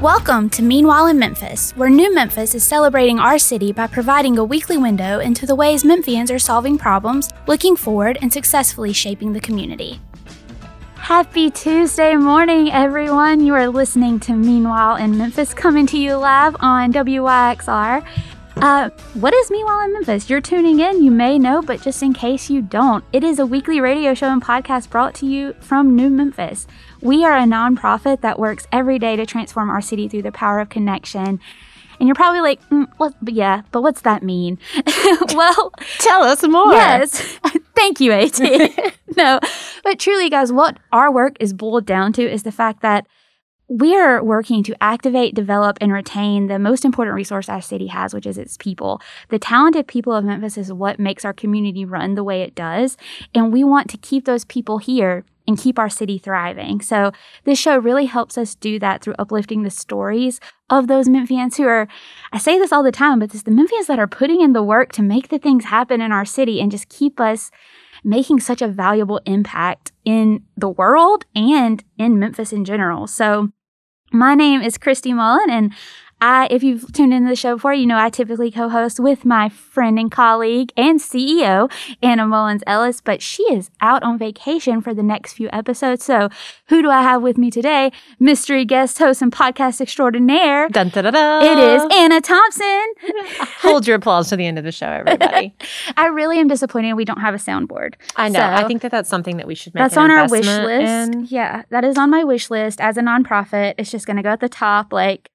Welcome to Meanwhile in Memphis, where New Memphis is celebrating our city by providing a weekly window into the ways Memphians are solving problems, looking forward, and successfully shaping the community. Happy Tuesday morning, everyone. You are listening to Meanwhile in Memphis, coming to you live on WYXR. Uh, what is Meanwhile in Memphis? You're tuning in, you may know, but just in case you don't, it is a weekly radio show and podcast brought to you from New Memphis. We are a nonprofit that works every day to transform our city through the power of connection. And you're probably like, mm, what? Yeah, but what's that mean? well, tell us more. Yes. Thank you, AT. no, but truly, guys, what our work is boiled down to is the fact that we are working to activate, develop, and retain the most important resource our city has, which is its people. The talented people of Memphis is what makes our community run the way it does. And we want to keep those people here and keep our city thriving. So this show really helps us do that through uplifting the stories of those Memphians who are, I say this all the time, but it's the Memphians that are putting in the work to make the things happen in our city and just keep us making such a valuable impact in the world and in Memphis in general. So my name is Christy Mullen, and I, if you've tuned into the show before, you know I typically co-host with my friend and colleague and CEO Anna Mullins Ellis, but she is out on vacation for the next few episodes. So, who do I have with me today? Mystery guest host and podcast extraordinaire. Dun, da, da, da. It is Anna Thompson. Hold your applause to the end of the show, everybody. I really am disappointed we don't have a soundboard. I know. So, I think that that's something that we should make. That's on our wish list. In. Yeah, that is on my wish list as a nonprofit. It's just going to go at the top, like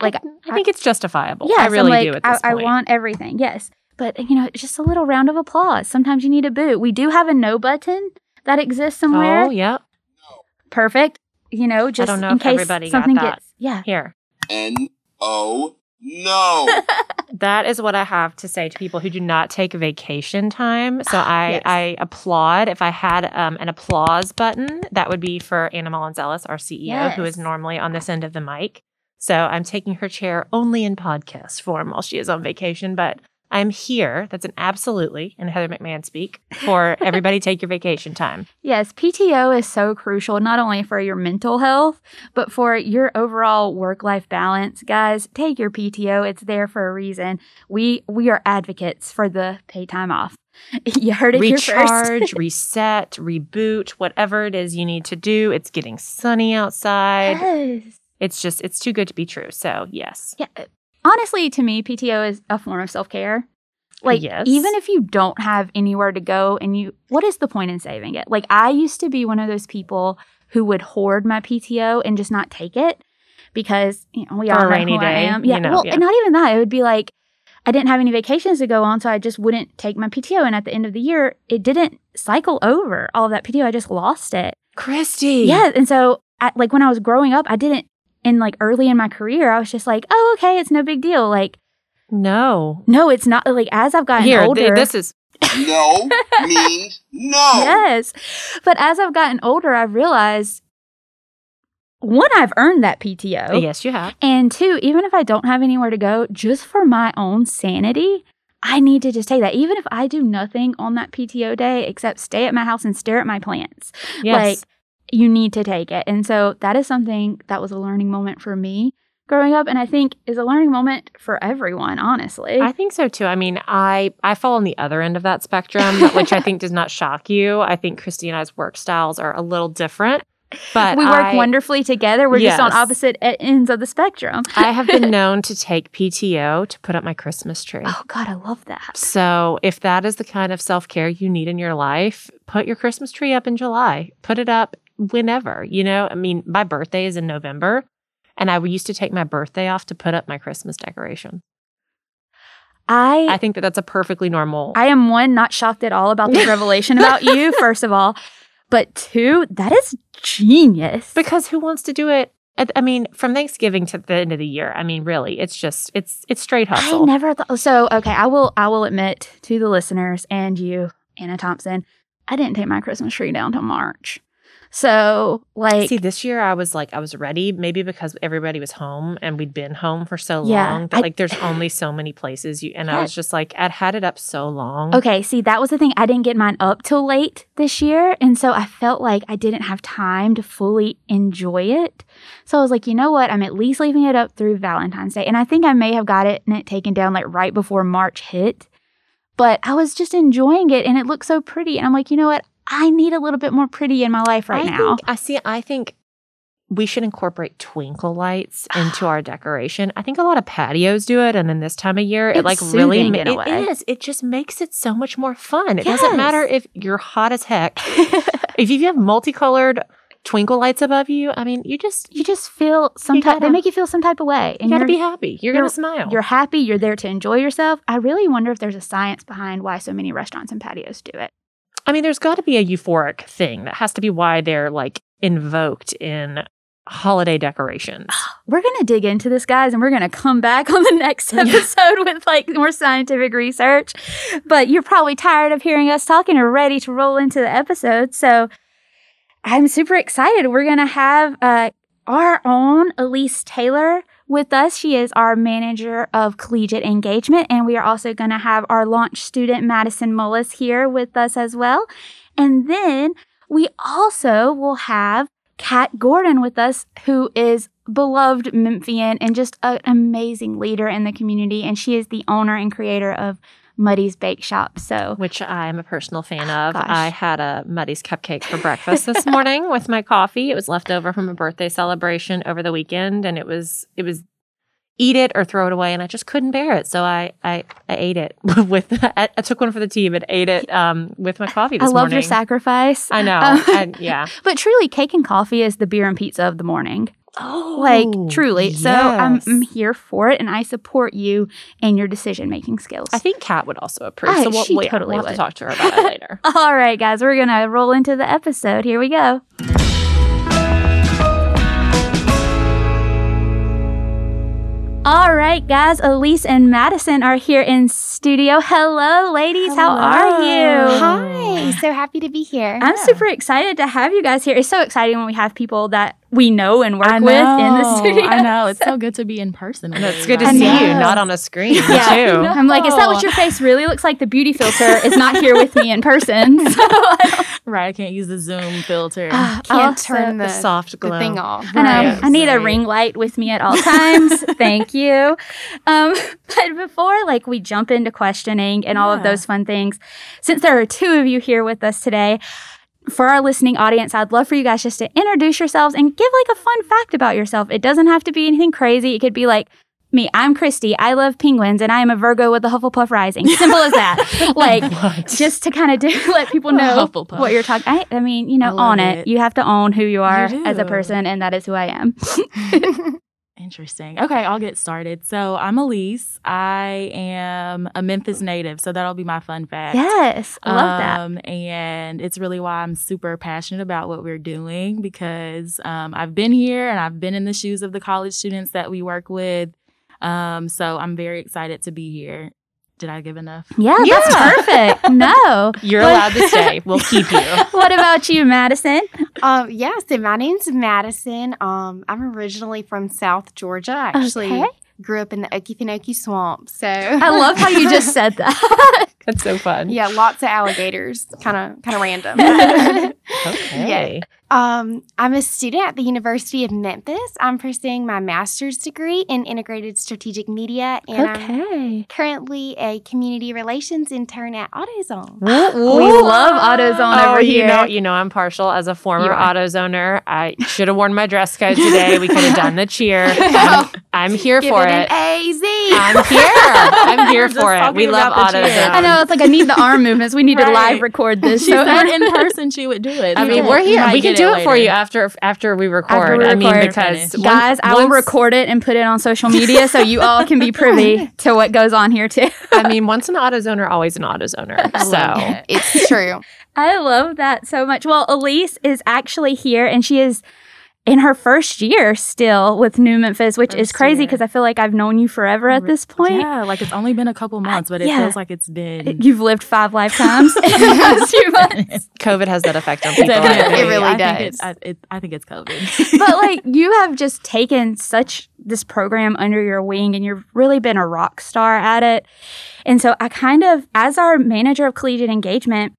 like I, I think I, it's justifiable. Yeah, I really like, do. At this I, point. I want everything. Yes, but you know, just a little round of applause. Sometimes you need a boot. We do have a no button that exists somewhere. Oh, yeah. Perfect. You know, just I don't know in if case everybody something got that. gets yeah here. N O no. that is what I have to say to people who do not take vacation time. So I, yes. I applaud. If I had um, an applause button, that would be for Anna Mullins Ellis, our CEO, yes. who is normally on this end of the mic. So I'm taking her chair only in podcast form while she is on vacation, but I'm here. That's an absolutely, in Heather McMahon speak, for everybody take your vacation time. Yes, PTO is so crucial, not only for your mental health, but for your overall work life balance. Guys, take your PTO. It's there for a reason. We we are advocates for the pay time off. You heard it Recharge, reset, reboot, whatever it is you need to do. It's getting sunny outside. Yes it's just it's too good to be true. So yes. Yeah. Uh, honestly, to me, PTO is a form of self care. Like yes. even if you don't have anywhere to go and you what is the point in saving it? Like I used to be one of those people who would hoard my PTO and just not take it because you know, we all know rainy who day, I am. Yeah, you know, well, yeah. not even that. It would be like I didn't have any vacations to go on, so I just wouldn't take my PTO. And at the end of the year, it didn't cycle over all of that PTO. I just lost it. Christy. Yeah, and so I, like when I was growing up, I didn't in like early in my career, I was just like, oh, okay, it's no big deal. Like, no, no, it's not. Like as I've gotten Here, older, th- this is no means no. Yes, but as I've gotten older, I've realized one, I've earned that PTO. Yes, you have. And two, even if I don't have anywhere to go, just for my own sanity, I need to just take that. Even if I do nothing on that PTO day except stay at my house and stare at my plants. Yes. Like you need to take it. And so that is something that was a learning moment for me growing up and I think is a learning moment for everyone, honestly. I think so too. I mean, I I fall on the other end of that spectrum, which I think does not shock you. I think Christy and I's work styles are a little different. But we work I, wonderfully together. We're yes. just on opposite ends of the spectrum. I have been known to take PTO to put up my Christmas tree. Oh God, I love that. So if that is the kind of self care you need in your life, put your Christmas tree up in July. Put it up whenever, you know? I mean, my birthday is in November, and I used to take my birthday off to put up my Christmas decoration. I I think that that's a perfectly normal. I am one not shocked at all about this revelation about you, first of all. But two, that is genius. Because who wants to do it? I mean, from Thanksgiving to the end of the year. I mean, really, it's just it's it's straight hustle. I never thought so. Okay, I will I will admit to the listeners and you, Anna Thompson, I didn't take my Christmas tree down till March. So, like, see, this year I was like, I was ready, maybe because everybody was home and we'd been home for so Yeah, long that I- like there's only so many places you, and I was just like, I'd had it up so long. Okay, see, that was the thing. I didn't get mine up till late this year. And so I felt like I didn't have time to fully enjoy it. So I was like, you know what? I'm at least leaving it up through Valentine's Day. And I think I may have got it and it taken down like right before March hit. But I was just enjoying it and it looked so pretty. And I'm like, you know what? I need a little bit more pretty in my life right I now. Think, I see. I think we should incorporate twinkle lights into our decoration. I think a lot of patios do it, and then this time of year, it like really in a it way. is. It just makes it so much more fun. It doesn't matter if you're hot as heck. if you have multicolored twinkle lights above you, I mean, you just you just feel some type, they make you feel some type of way. you gotta be happy. You're, you're- gonna smile. You're happy. You're there to enjoy yourself. I really wonder if there's a science behind why so many restaurants and patios do it. I mean, there's got to be a euphoric thing. That has to be why they're like invoked in holiday decorations. We're going to dig into this, guys, and we're going to come back on the next episode with like more scientific research. But you're probably tired of hearing us talking or ready to roll into the episode. So I'm super excited. We're going to have uh, our own Alese Taylor with us. She is our manager of collegiate engagement. And we are also going to have our launch student, Madison Mullis, here with us as well. And then we also will have Kat Gordon with us, who is beloved Memphian and just an amazing leader in the community. And she is the owner and creator of Muddy's Bake Shop. So which I'm a personal fan of. Gosh. I had a Muddy's cupcake for breakfast this morning with my coffee. It was left over from a birthday celebration over the weekend, and it was it was eat it or throw it away, and I just couldn't bear it, so I I, I ate it with. I, I took one for the team and ate it um, with my coffee I love your sacrifice. I know, Um, and yeah. But truly, cake and coffee is the beer and pizza of the morning. Oh, Like, truly. So I'm, I'm here for it and I support you and your decision making skills. I think Kat would also approve. I- so we'll, we'll, totally we'll have would. to talk to her about it later. All right, guys, we're going to roll into the episode. Here we go. All right, guys, Alese and Madison are here in studio. Hello, ladies. How are you? Hi, so happy to be here. I'm super excited to have you guys here. It's so exciting when we have people that we know and work know, with in the studio. I know. It's so good to be in person. And it's good to I see everybody. you, not on a screen Yeah. too. I'm like, is that what your face really looks like? The beauty filter is not here with me in person. So I, Right. I can't use the Zoom filter. don't- Can't also- turn the, The soft the glow. thing off. I know. Right, I need a ring light with me at all times. Thank you. Um, but before like we jump into questioning and all of those fun things, since there are two of you here with us today, for our listening audience, I'd love for you guys just to introduce yourselves and give like a fun fact about yourself. It doesn't have to be anything crazy. It could be like me, I'm Christy. I love penguins and I am a Virgo with the Hufflepuff rising. Simple as that. like What? just to kind of do, let people know Hufflepuff. what you're talking. I, I mean, you know, own it. it. You have to own who you are You as a person, and that is who I am. Interesting. Okay, I'll get started. So I'm Alese. I am a Memphis native, so that'll be my fun fact. Yes, I love that. Um, and it's really why I'm super passionate about what we're doing because um, I've been here and I've been in the shoes of the college students that we work with. Um, so I'm very excited to be here. Did I give enough? Yeah, Yeah. that's perfect. No, You're What- allowed to stay. We'll keep you. what about you, Madison? um, yeah, so my name's Madison. Um, I'm originally from South Georgia. I actually Okay. grew up in the Okefenokee Swamp. So I love how you just said that. That's so fun. yeah, lots of alligators. Kind of kind of random. Okay. Um, I'm a student at the University of Memphis. I'm pursuing my master's degree in integrated strategic media, and I'm currently a community relations intern at AutoZone. We love AutoZone Oh, over you here. know, you know, I'm partial as a former You are. AutoZoner. I should have worn my dress code today. We could have done the cheer. I'm, I'm here Give for it it. an AZ. I'm here. I'm here Just for it. We love about cheer. AutoZone. I know it's like I need the arm movements. We need to live record this. She So said in person she would do it. I mean, did. we're here. We can get do it for you after after we record. After we I mean, because Finish. Guys, I will record it and put it on social media so you all can be privy to what goes on here too. I mean, once an AutoZoner, always an AutoZoner. I So it. it's true. I love that so much. Well, Alese is actually here and she is in her first year still with New Memphis, which First is crazy because I feel like I've known you forever at this point. Yeah, like it's only been a couple months, but it yeah. feels like it's been You've lived five lifetimes in the past few months. COVID has that effect on people. I It really I does. Think it, I, it, I think it's COVID. but like you have just taken such this program under your wing and you've really been a rock star at it. And so I kind of, as our manager of collegiate engagement,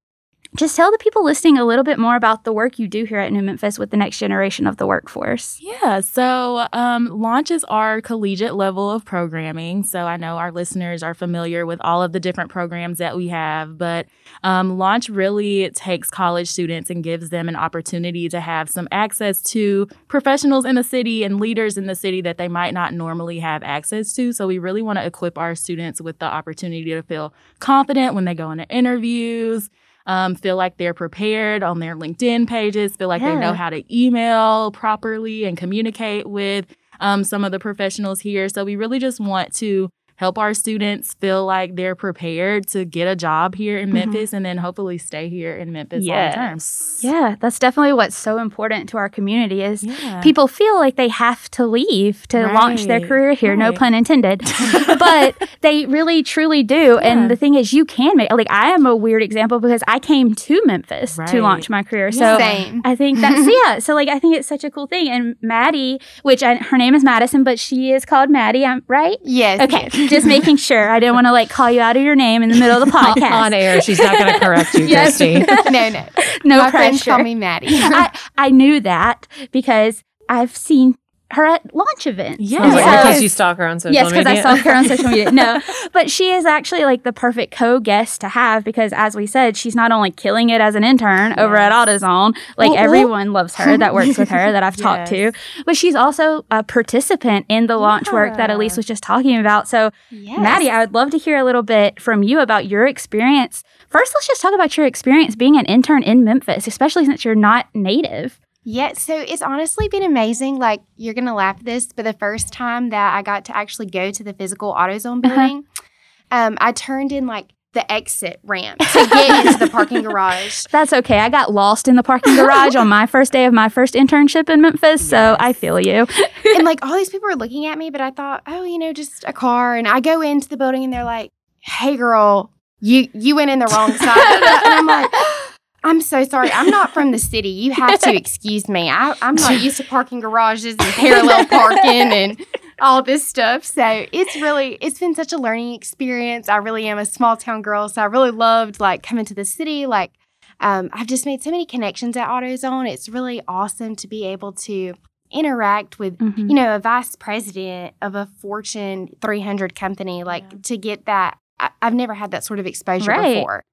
just tell the people listening a little bit more about the work you do here at New Memphis with the next generation of the workforce. Yeah, so um, Launch is our collegiate level of programming. So I know our listeners are familiar with all of the different programs that we have, but um, Launch really takes college students and gives them an opportunity to have some access to professionals in the city and leaders in the city that they might not normally have access to. So we really want to equip our students with the opportunity to feel confident when they go into interviews. Um, feel like they're prepared on their LinkedIn pages, feel like they know how to email properly and communicate with um, some of the professionals here. So we really just want to help our students feel like they're prepared to get a job here in Mhm. Memphis and then hopefully stay here in Memphis long term. Yeah, that's definitely what's so important to our community is Yeah. people feel like they have to leave to launch their career here, no pun intended. but they really truly do. Yeah. And the thing is you can make like I am a weird example because I came to Memphis to launch my career. So Same. I think that's yeah. So like I think it's such a cool thing. And Maddie, which I, her name is Madison, but she is called Maddie. I'm right. Yes. Okay, yes. Just making sure. I didn't want to like call you out of your name in the middle of the podcast. On air, she's not going to correct you, Yes. Christy. no, no. no My friends pressure. call me Maddie. I, I knew that because I've seen her at launch events. Yeah. Was So- because you stalk her on social yes, because? I stalk her on social media. No, but she is actually like the perfect co-guest to have because, as we said, she's not only killing it as an intern over at Yes. AutoZone, like Ooh, ooh. everyone loves her that works with her that I've talked to, but she's also a participant in the launch work that Alese was just talking about. So, yes. Maddie, I would love to hear a little bit from you about your experience. First, let's just talk about your experience being an intern in Memphis, especially since you're not native. Yeah, so it's honestly been amazing. Like, you're going to laugh at this, but the first time that I got to actually go to the physical AutoZone Uh-huh. building, um, I turned in like the exit ramp to get into the parking garage. That's okay. I got lost in the parking garage on my first day of my first internship in Memphis, so I feel you. And like, all these people were looking at me, but I thought, oh, you know, just a car. And I go into the building and they're like, hey, girl, you, you went in the wrong side. and I'm like, I'm so sorry. I'm not from the city. You have to excuse me. I, I'm not used to parking garages and parallel parking and all this stuff. So it's really, it's been such a learning experience. I really am a small town girl. So I really loved like coming to the city. Like, um, I've just made so many connections at AutoZone. It's really awesome to be able to interact with Mhm. you know, a vice president of a Fortune 300 company, like Yeah. to get that, I, I've never had that sort of exposure Right. before.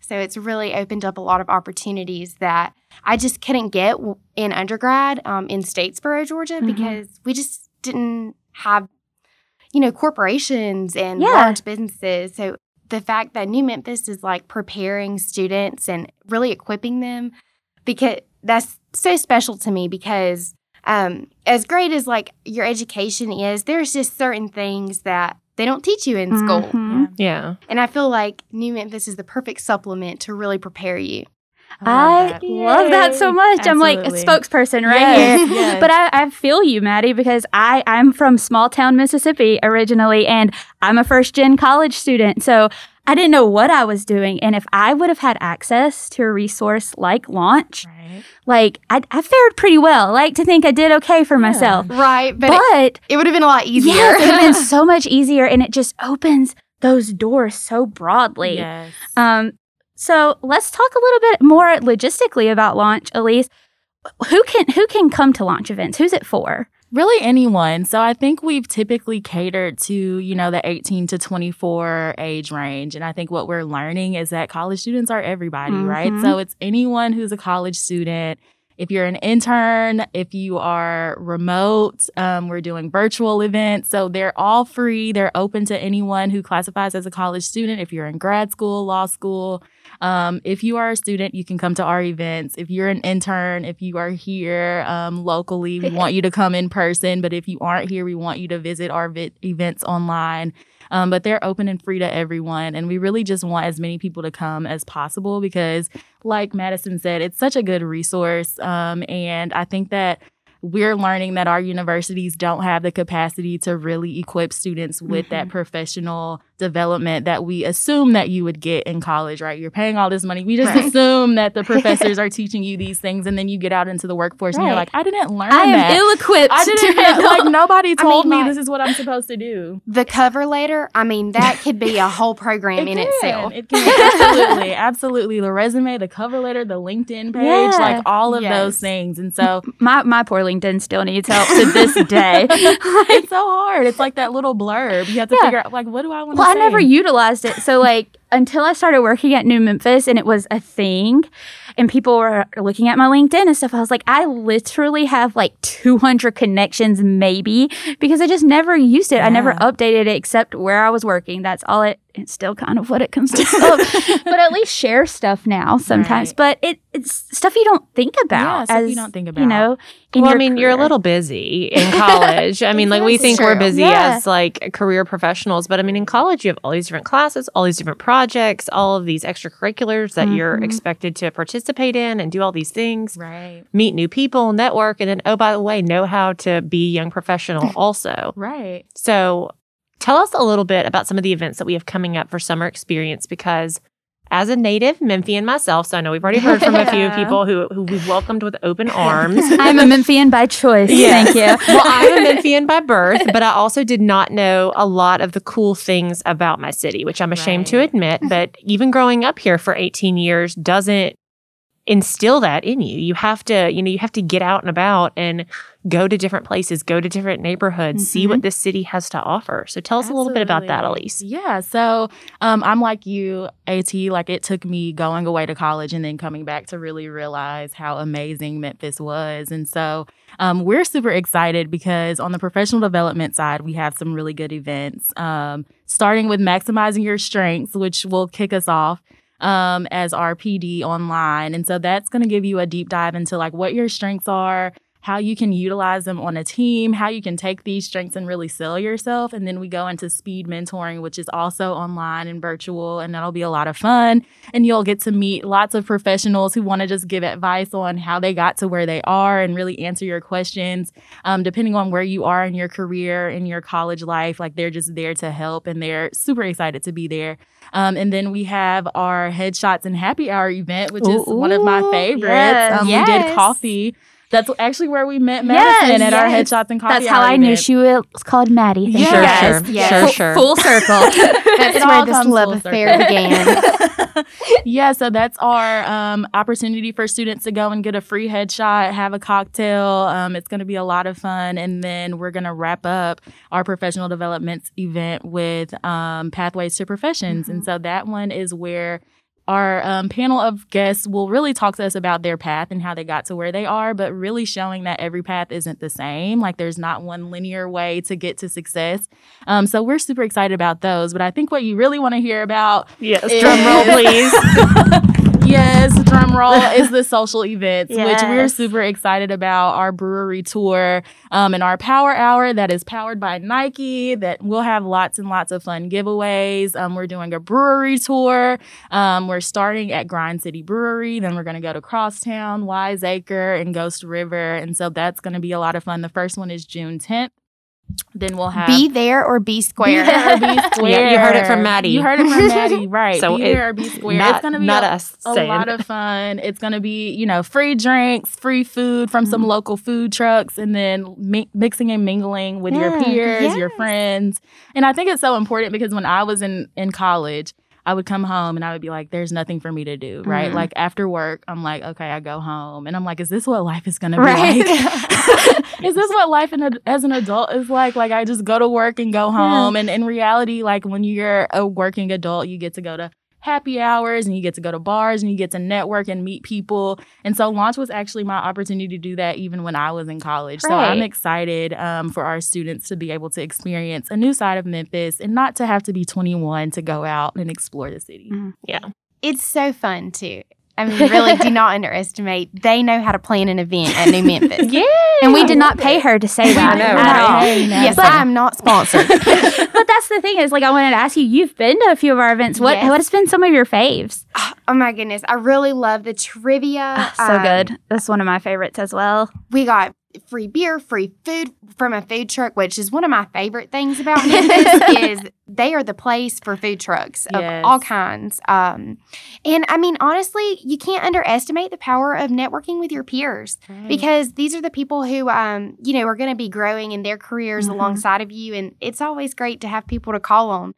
So it's really opened up a lot of opportunities that I just couldn't get in undergrad um, in Statesboro, Georgia, Mhm. because we just didn't have, you know, corporations and Yeah. large businesses. So the fact that New Memphis is like preparing students and really equipping them, because that's so special to me because um, as great as like your education is, there's just certain things that they don't teach you in school. Mhm. yeah. And I feel like New Memphis is the perfect supplement to really prepare you. I love that so much. I'm like a spokesperson right Yes, here. yes. But I, I feel you, Maddie, because I, I'm from small town Mississippi originally, and I'm a first gen college student. So I didn't know what I was doing. And if I would have had access to a resource like Launch, Right. like I, I fared pretty well. I like to think I did okay for myself. Right. But, But, it, it would have been a lot easier. yes, it would have been so much easier, and it just opens those doors so broadly. Yes. Um, so let's talk a little bit more logistically about launch, Alese. Who can who can come to launch events? Who's it for? Really anyone. So I think we've typically catered to, you know, the 18 to 24 age range. And I think what we're learning is that college students are everybody, right? Mhm. So it's anyone who's a college student. If you're an intern, if you are remote, um, we're doing virtual events. So they're all free. They're open to anyone who classifies as a college student. If you're in grad school, law school, um, if you are a student, you can come to our events. If you're an intern, if you are here um, locally, we want you to come in person. But if you aren't here, we want you to visit our vi- events online. Um, but they're open and free to everyone. And we really just want as many people to come as possible because, like Madison said, it's such a good resource. Um, and I think that we're learning that our universities don't have the capacity to really equip students with mm-hmm. that professional development that we assume that you would get in college, right? You're paying all this money. We just right. assume that the professors are teaching you these things and then you get out into the workforce right. and you're like, I didn't learn I that. am ill-equipped. I didn't know, like nobody told I mean, me like, this is what I'm supposed to do. The cover letter, I mean, that could be a whole program in can. itself. It can absolutely, absolutely. The resume, the cover letter, the LinkedIn page, yeah. like all of yes. those things. And so my my poor LinkedIn still needs help to this day. it's so hard. It's like that little blurb. You have to yeah. figure out like what do I want to? I never utilized it. So like until I started working at New Memphis and it was a thing and people were looking at my LinkedIn and stuff, I was like, I literally have like 200 connections maybe because I just never used it. Yeah. I never updated it except where I was working. That's all it it's still kind of what it consists of. but at least share stuff now sometimes. Right. But it, it's stuff you don't think about. Yeah, as, you don't think about. You know, well, I mean, career. you're a little busy in college. I mean, like we think we're busy yeah. as like career professionals, but I mean, in college you have all these different classes, all these different projects, all of these extracurriculars that mm-hmm. you're expected to participate in and do all these things. Right. Meet new people, network, and then oh by the way, know how to be a young professional also. right. So Tell us a little bit about some of the events that we have coming up for summer experience because as a native Memphian myself, so I know we've already heard from a few people who, who we've welcomed with open arms. I'm a Memphian by choice. Yes. Thank you. well, I'm a Memphian by birth, but I also did not know a lot of the cool things about my city, which I'm ashamed right. to admit. But even growing up here for 18 years doesn't instill that in you. You have to, you know, you have to get out and about and go to different places, go to different neighborhoods, mm-hmm. see what mm-hmm. this city has to offer. So tell us Absolutely. a little bit about that, Alese. Yeah. So um, I'm like you, AT. Like it took me going away to college and then coming back to really realize how amazing Memphis was. And so um, we're super excited because on the professional development side, we have some really good events. Um, starting with maximizing your strengths, which will kick us off um, as our PD online. And so that's going to give you a deep dive into like what your strengths are, how you can utilize them on a team, how you can take these strengths and really sell yourself. And then we go into speed mentoring, which is also online and virtual, and that'll be a lot of fun. And you'll get to meet lots of professionals who want to just give advice on how they got to where they are and really answer your questions. Um, depending on where you are in your career, in your college life, like they're just there to help and they're super excited to be there. Um, and then we have our headshots and happy hour event, which is one of my favorites. Yes, um, yes. We did coffee that's actually where we met Madison yes, at yes. our headshots and coffee. That's how I event. knew she was called Maddie. Yes, sure, yes. sure, sure, Full circle. that's where this love affair began. yeah, so that's our um, opportunity for students to go and get a free headshot, have a cocktail. Um, it's going to be a lot of fun, and then we're going to wrap up our professional development event with um, Pathways to Professions, mm-hmm. and so that one is where our um, panel of guests will really talk to us about their path and how they got to where they are, but really showing that every path isn't the same. Like there's not one linear way to get to success. Um, so we're super excited about those. But I think what you really want to hear about, yes, is- drum roll, please. yes, drum roll is the social events, yes. which we're super excited about. Our brewery tour um, and our power hour that is powered by Nike. That we'll have lots and lots of fun giveaways. Um, we're doing a brewery tour. Um, we're starting at Grind City Brewery. Then we're going to go to Crosstown, Wiseacre, and Ghost River. And so that's going to be a lot of fun. The first one is June 10th. Then we'll have be there or be square. Be there or be square. yeah, you heard it from Maddie. You heard it from Maddie, right? So be it, there or be square. Not, it's gonna be not a, us a lot of fun. It's gonna be you know free drinks, free food from mm-hmm. some local food trucks, and then mi- mixing and mingling with yeah, your peers, yes. your friends. And I think it's so important because when I was in in college I would come home and I would be like, there's nothing for me to do, right? Mm-hmm. Like after work, I'm like, okay, I go home. And I'm like, is this what life is going to be right. like? is this what life a, as an adult is like? Like I just go to work and go home. Yeah. And in reality, like when you're a working adult, you get to go to happy hours and you get to go to bars and you get to network and meet people. And so launch was actually my opportunity to do that even when I was in college. Right. So I'm excited um, for our students to be able to experience a new side of Memphis and not to have to be 21 to go out and explore the city. Mm-hmm. Yeah. It's so fun too. I mean, really, do not underestimate. They know how to plan an event at New Memphis. yeah, and we did not pay her to say that. I know, right? Yes, but, I'm not sponsored. but that's the thing is, like, I wanted to ask you. You've been to a few of our events. What yes. what has been some of your faves? Oh my goodness, I really love the trivia. Oh, so um, good. That's one of my favorites as well. We got free beer, free food from a food truck, which is one of my favorite things about Memphis is they are the place for food trucks of Yes. all kinds. Um, and I mean, honestly, you can't underestimate the power of networking with your peers because these are the people who, um, you know, are going to be growing in their careers Mhm. alongside of you. And it's always great to have people to call on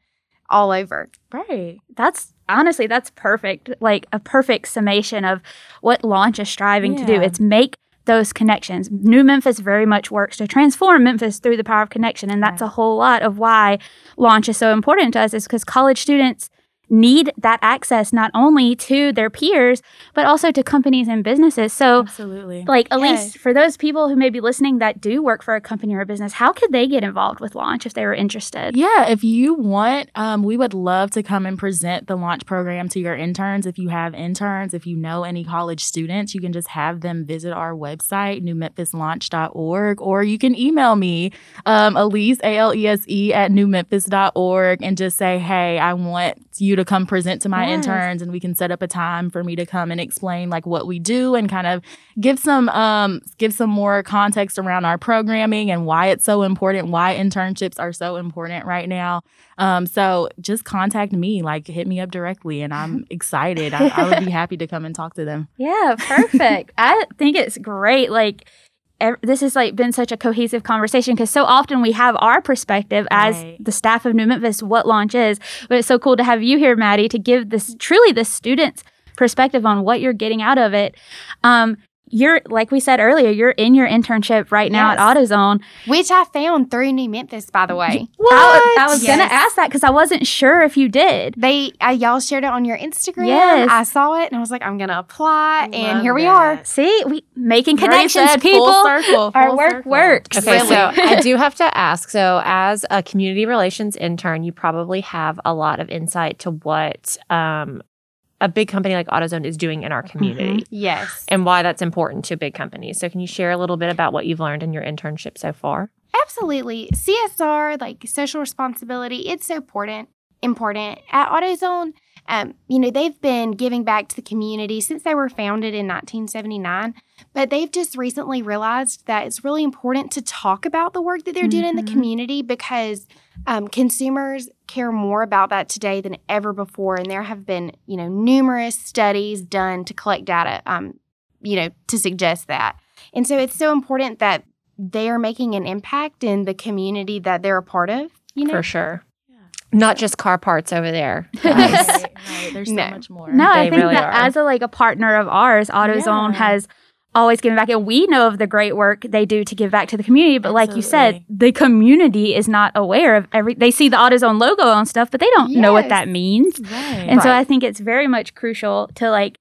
all over. right. That's honestly that's perfect. Like a perfect summation of what launch is striving to do. It's make those connections. New Memphis very much works to transform Memphis through the power of connection, and that's Right. a whole lot of why launch is so important to us. Is because college students need that access not only to their peers but also to companies and businesses. So. Absolutely. Like Alese, Yes. for those people who may be listening that do work for a company or a business, how could they get involved with Launch if they were interested? Yeah, if you want, um, we would love to come and present the launch program to your interns. If you have interns, if you know any college students, you can just have them visit our website, newmemphislaunch.org, or you can email me, um, Alese, A L E S E, at newmemphis.org, and just say, hey, I want you to come present to my Yes. interns, and we can set up a time for me to come and explain like what we do and kind of give some um give some more context around our programming and why it's so important, why internships are so important right now. Um, so just contact me, like hit me up directly, and I'm excited. I, I would be happy to come and talk to them. Yeah, perfect. I think it's great. Like, ev- this has like been such a cohesive conversation because so often we have our perspective as Right. the staff of New Memphis what launch is, but it's so cool to have you here, Maddie, to give this truly the students' perspective on what you're getting out of it. Um, you're like we said earlier, you're in your internship right now Yes. at AutoZone. Which I found through New Memphis, by the way. I, was- I was gonna ask that because I wasn't sure if you did. They uh, y'all shared it on your Instagram. Yes. I saw it and I was like, I'm gonna apply, and Love here we that. are. See, we making connections, said people. full circle, Our work circle. works. Okay, Really? so I do have to ask. So, as a community relations intern, you probably have a lot of insight to what um, a big company like AutoZone is doing in our community Yes, and why that's important to big companies. So, can you share a little bit about what you've learned in your internship so far? absolutely. CSR, like social responsibility, it's so important. Important at AutoZone. Um, you know, they've been giving back to the community since they were founded in 1979, but they've just recently realized that it's really important to talk about the work that they're doing in the Mhm. community because um, consumers care more about that today than ever before. And there have been, you know, numerous studies done to collect data, um, you know, to suggest that. And so it's so important that they are making an impact in the community that they're a part of. You know, For sure. Yeah. Not just car parts over there. Right, right, right. There's No. so much more. No, I think really that are. as a like a partner of ours, AutoZone Yeah. has always giving back, and we know of the great work they do to give back to the community. But like you said, the community is not aware of every. They see the AutoZone logo on stuff, but they don't know what that means. Right. And so I think it's very much crucial to like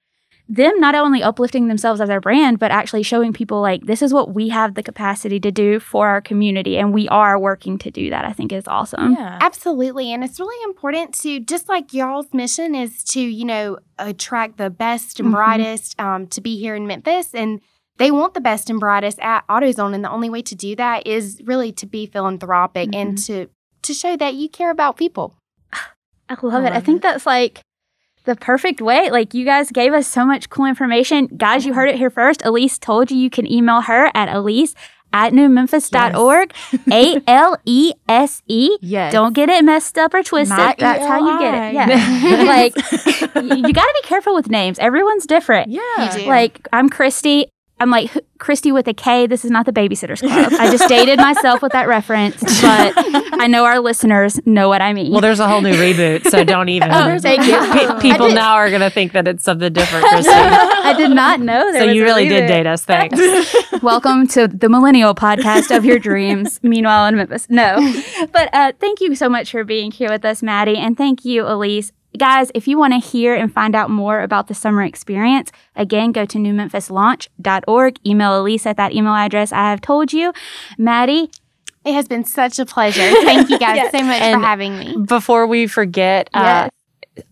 them not only uplifting themselves as our brand, but actually showing people like this is what we have the capacity to do for our community, and we are working to do that. I think is awesome. yeah. Absolutely. And it's really important to, just like y'all's mission is to, you know, attract the best and Mhm. brightest um, to be here in Memphis. And they want the best and brightest at AutoZone. And the only way to do that is really to be philanthropic and to, to show that you care about people. I love I it. I think that's like the perfect way. Like you guys gave us so much cool information. Guys, you heard it here first. Alese told you you can email her at Alese at newmemphis.org. A L E S E. Yes. Don't get it messed up or twisted. Not That's how you get it. Yeah. like y- you got to be careful with names. Everyone's different. Yeah. You. Like I'm Christy. I'm like "Who- Christy with a K. This is not the Babysitters Club. I just dated myself with that reference, but I know our listeners know what I mean. Well, there's a whole new reboot, so don't even. Oh, thank you. Pe- people now are going to think that it's something different, Christy. I did not know there so you really did date us. Thanks. Welcome to the Millennial Podcast of your dreams. Meanwhile, in Memphis, no. But uh, thank you so much for being here with us, Maddie, and thank you, Alese. Guys, if you want to hear and find out more about the summer experience, again, go to newmemphislaunch.org. Email Alese at that email address I have told you. Maddie, It has been such a pleasure. Thank you guys Yes. so much And- for having me. Before we forget, uh,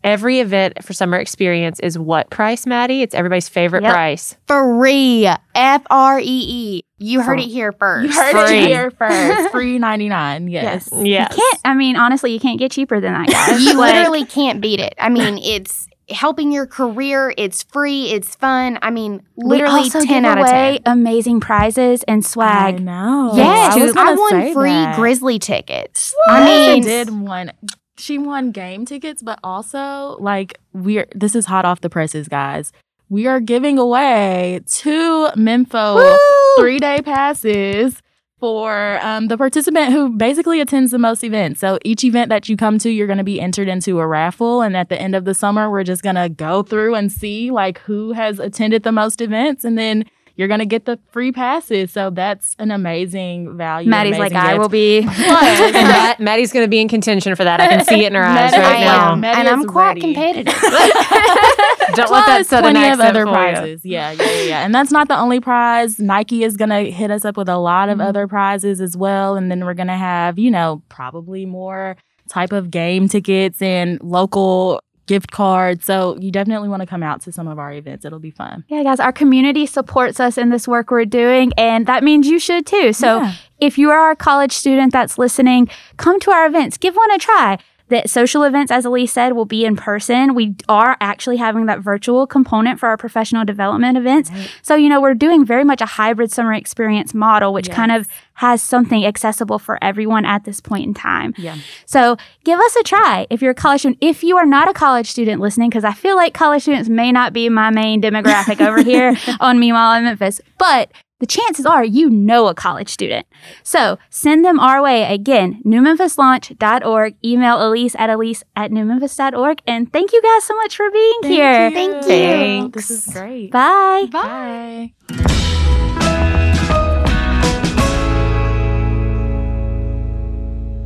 every event for summer experience is what price, Maddie? It's everybody's favorite Yep. price. Free. F R E E. You heard For- it here first. You heard Free. it here first. Free 99. Yes. Yes. You can't, I mean, honestly, you can't get cheaper than that, guys. you Like, literally can't beat it. I mean, it's helping your career. It's free. It's fun. I mean, We literally also 10 give out of away 10. amazing prizes and swag. I swag. know. Yes, I, was I, won say free that. Grizzly tickets. I I mean, mean, did one. She won game tickets, but also like we're. This is hot off the presses, guys. We are giving away two Memphis three day passes for um, the participant who basically attends the most events. So each event that you come to, you're going to be entered into a raffle, and at the end of the summer, we're just going to go through and see like who has attended the most events, and then. You're gonna get the free passes, so that's an amazing value. Maddie's like, amazing I will be. Plus, And Matt, Maddie's going to be in contention for that. I can see it in her eyes Maddie- right I now. am, Maddie and I'm quite ready. competitive. Don't let that Plus southern plenty of other fool you. prizes. Yeah, yeah, yeah, yeah. And that's not the only prize. Nike is gonna hit us up with a lot of mm-hmm. other prizes as well, and then we're gonna have, you know, probably more type of game tickets and local gift cards. So you definitely want to come out to some of our events. It'll be fun. Yeah, guys, our community supports us in this work we're doing, and that means you should too. So Yeah. if you are a college student that's listening, come to our events, give one a try. The social events, as Alese said, will be in person. We are actually having that virtual component for our professional development events. So, you know, we're doing very much a hybrid summer experience model, which kind of has something accessible for everyone at this point in time. Yeah. So give us a try if you're a college student. If you are not a college student listening, because I feel like college students may not be my main demographic over here on Meanwhile in Memphis, but the chances are you know a college student. So send them our way. Again, newmemphislaunch.org. Email Alese at alese at newmemphis.org. And thank you guys so much for being here. Thank you. Thanks. This is great. Bye. Bye.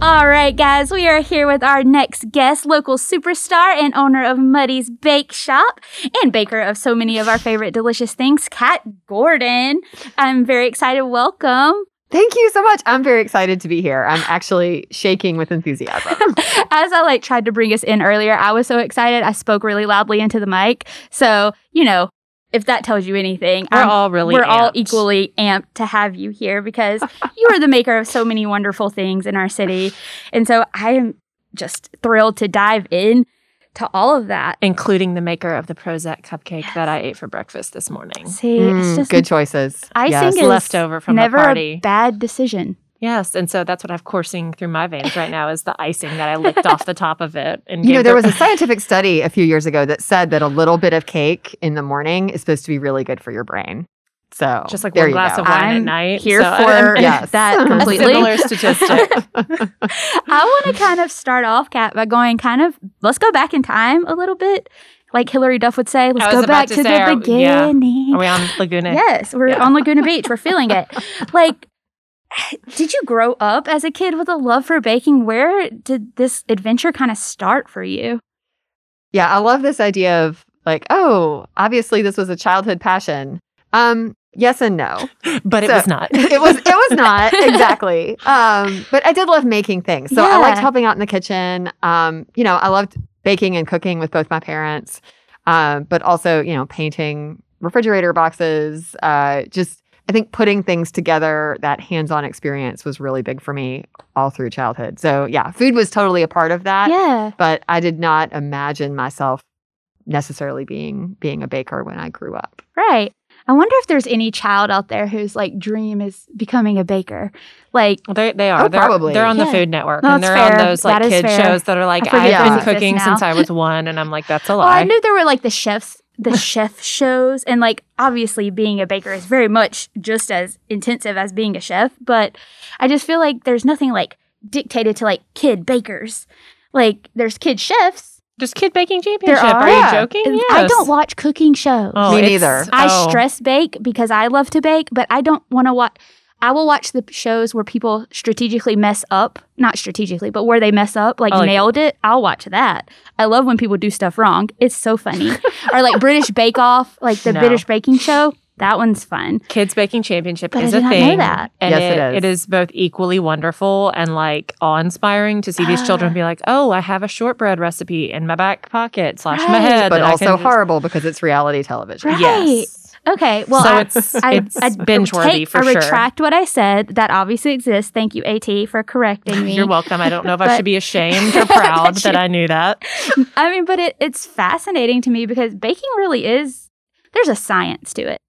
All right, guys, we are here with our next guest, local superstar and owner of Muddy's Bake Shop and baker of so many of our favorite delicious things, Kat Gordon. I'm very excited. Welcome. Thank you so much. I'm very excited to be here. I'm actually shaking with enthusiasm. As I like tried to bring us in earlier, I was so excited. I spoke really loudly into the mic. So, you know, if that tells you anything, We're I'm- all really we're all equally amped to have you here because you are the maker of so many wonderful things in our city. And so I am just thrilled to dive in to all of that. including the maker of the Prozac cupcake that I ate for breakfast this morning. See, it's Mm, just good choices. icing Yes. is Leftover from the never party. a bad decision. Yes, and so that's what I've coursing through my veins right now is the icing that I licked off the top of it. And You know, there was a scientific study a few years ago that said that a little bit of cake in the morning is supposed to be really good for your brain. So just like there one you glass go. of wine I'm at night. here So for I'm- Yes. that A a completely. similar statistic. I want to kind of start off, Kat, by going kind of let's go back in time a little bit. Like Hilary Duff would say, let's go back to to, say, the are- yeah. beginning. Are we on Laguna? Yes, we're Yeah. on Laguna Beach. We're feeling it. Like, did you grow up as a kid with a love for baking? Where did this adventure kind of start for you? Yeah, I love this idea of like, oh, obviously this was a childhood passion. Um, yes and no. But it was not. it was it was not exactly. Um, but I did love making things. So I liked helping out in the kitchen. Um, you know, I loved baking and cooking with both my parents. Um, but also, you know, painting refrigerator boxes, uh, just I think putting things together, that hands-on experience was really big for me all through childhood. So yeah, food was totally a part of that. yeah. But I did not imagine myself necessarily being being a baker when I grew up. Right. I wonder if there's any child out there whose like dream is becoming a baker. Like, They, they are. Oh, they're, probably. They're on Yeah. the Food Network. No, and they're fair. on those like That is kid fair. shows that are like, I forget I've that been cooking since I was one. And I'm like, that's a well, I knew there were like the chefs, the chef shows, and like obviously being a baker is very much just as intensive as being a chef. But I just feel like there's nothing like dictated to like kid bakers. Like there's kid chefs. Just Kid Baking Championship. are. Are, Yeah. you joking? Yes. I don't watch cooking shows. Oh, Me neither. Oh. I oh. stress bake because I love to bake, but I don't want to watch. I will watch the shows where people strategically mess up, not strategically, but where they mess up, like Oh, like- nailed it. I'll watch that. I love when people do stuff wrong. It's so funny. or like British Bake Off, like the No. British baking show. That one's fun. Kids Baking Championship But I is did a not know thing. that. And Yes, it, it is. it is both equally wonderful and like awe inspiring to see these children be like, oh, I have a shortbread recipe in my back pocket slash my head. But also can just-" horrible because it's reality television. Right. Yes. Okay, well, so I, it's I, it's I binge worthy take- for I sure. retract what I said. That obviously exists. Thank you, AT, for correcting me. You're welcome. I don't know if I should be ashamed or proud But that you- I knew that. I mean, but it, it's fascinating to me because baking really is, there's a science to it.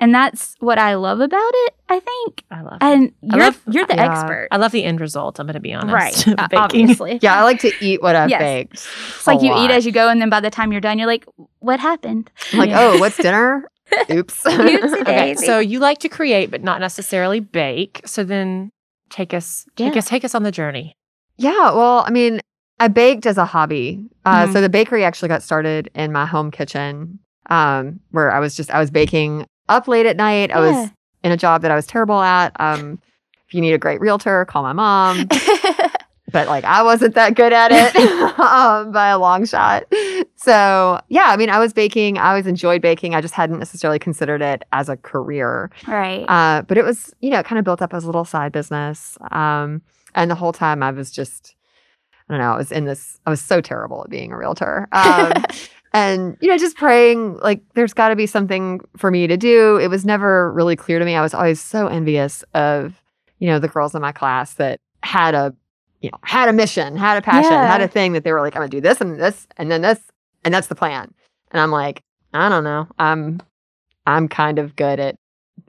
And that's what I love about it, I think. I love. it. And I you're, love- you're the yeah. expert. I love the end result. I'm going to be honest. Right. obviously. Yeah, I like to eat what I've Yes. baked. It's like a you eat as you go, and then by the time you're done, you're like, what happened? I'm like, oh, what's dinner? Oops. Okay, so you like to create, but not necessarily bake. So then, take us, take us, take us on the journey. Yeah, well, I mean, I baked as a hobby. Uh, Mhm. So the bakery actually got started in my home kitchen, um, where I was just I was baking up late at night. I was in a job that I was terrible at. Um, if you need a great realtor, call my mom. but like I wasn't that good at it um, by a long shot. So yeah, I mean, I was baking. I always enjoyed baking. I just hadn't necessarily considered it as a career. right. Uh, but it was, you know, kind of built up as a little side business. Um, and the whole time I was just, I don't know, I was in this, I was so terrible at being a realtor. Um, and, you know, just praying, like, there's got to be something for me to do. It was never really clear to me. I was always so envious of, you know, the girls in my class that had a, you know, had a mission, had a passion, Yeah. had a thing that they were like, I'm going to do this and this and then this. And that's the plan. And I'm like, I don't know. I'm, I'm kind of good at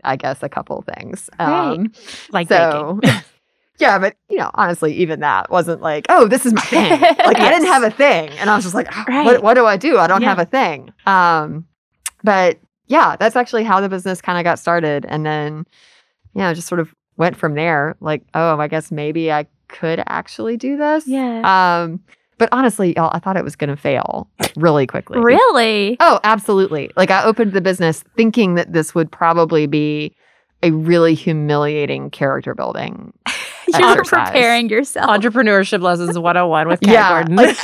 I guess a couple things. Right. Um, Like so, yeah, but you know, honestly, even that wasn't like, oh, this is my thing. Like I didn't have a thing, and I was just like, "Ah, Right. what, what do I do? I don't Yeah. have a thing. Um, but yeah, that's actually how the business kind of got started, and then you know, just sort of went from there. Like, oh, I guess maybe I could actually do this. yeah. Um, but honestly, y'all, I thought it was going to fail really quickly. really? Oh, absolutely. Like I opened the business thinking that this would probably be a really humiliating character building. You're preparing yourself. Entrepreneurship lessons 101 with Kat Yeah, Gordon. like-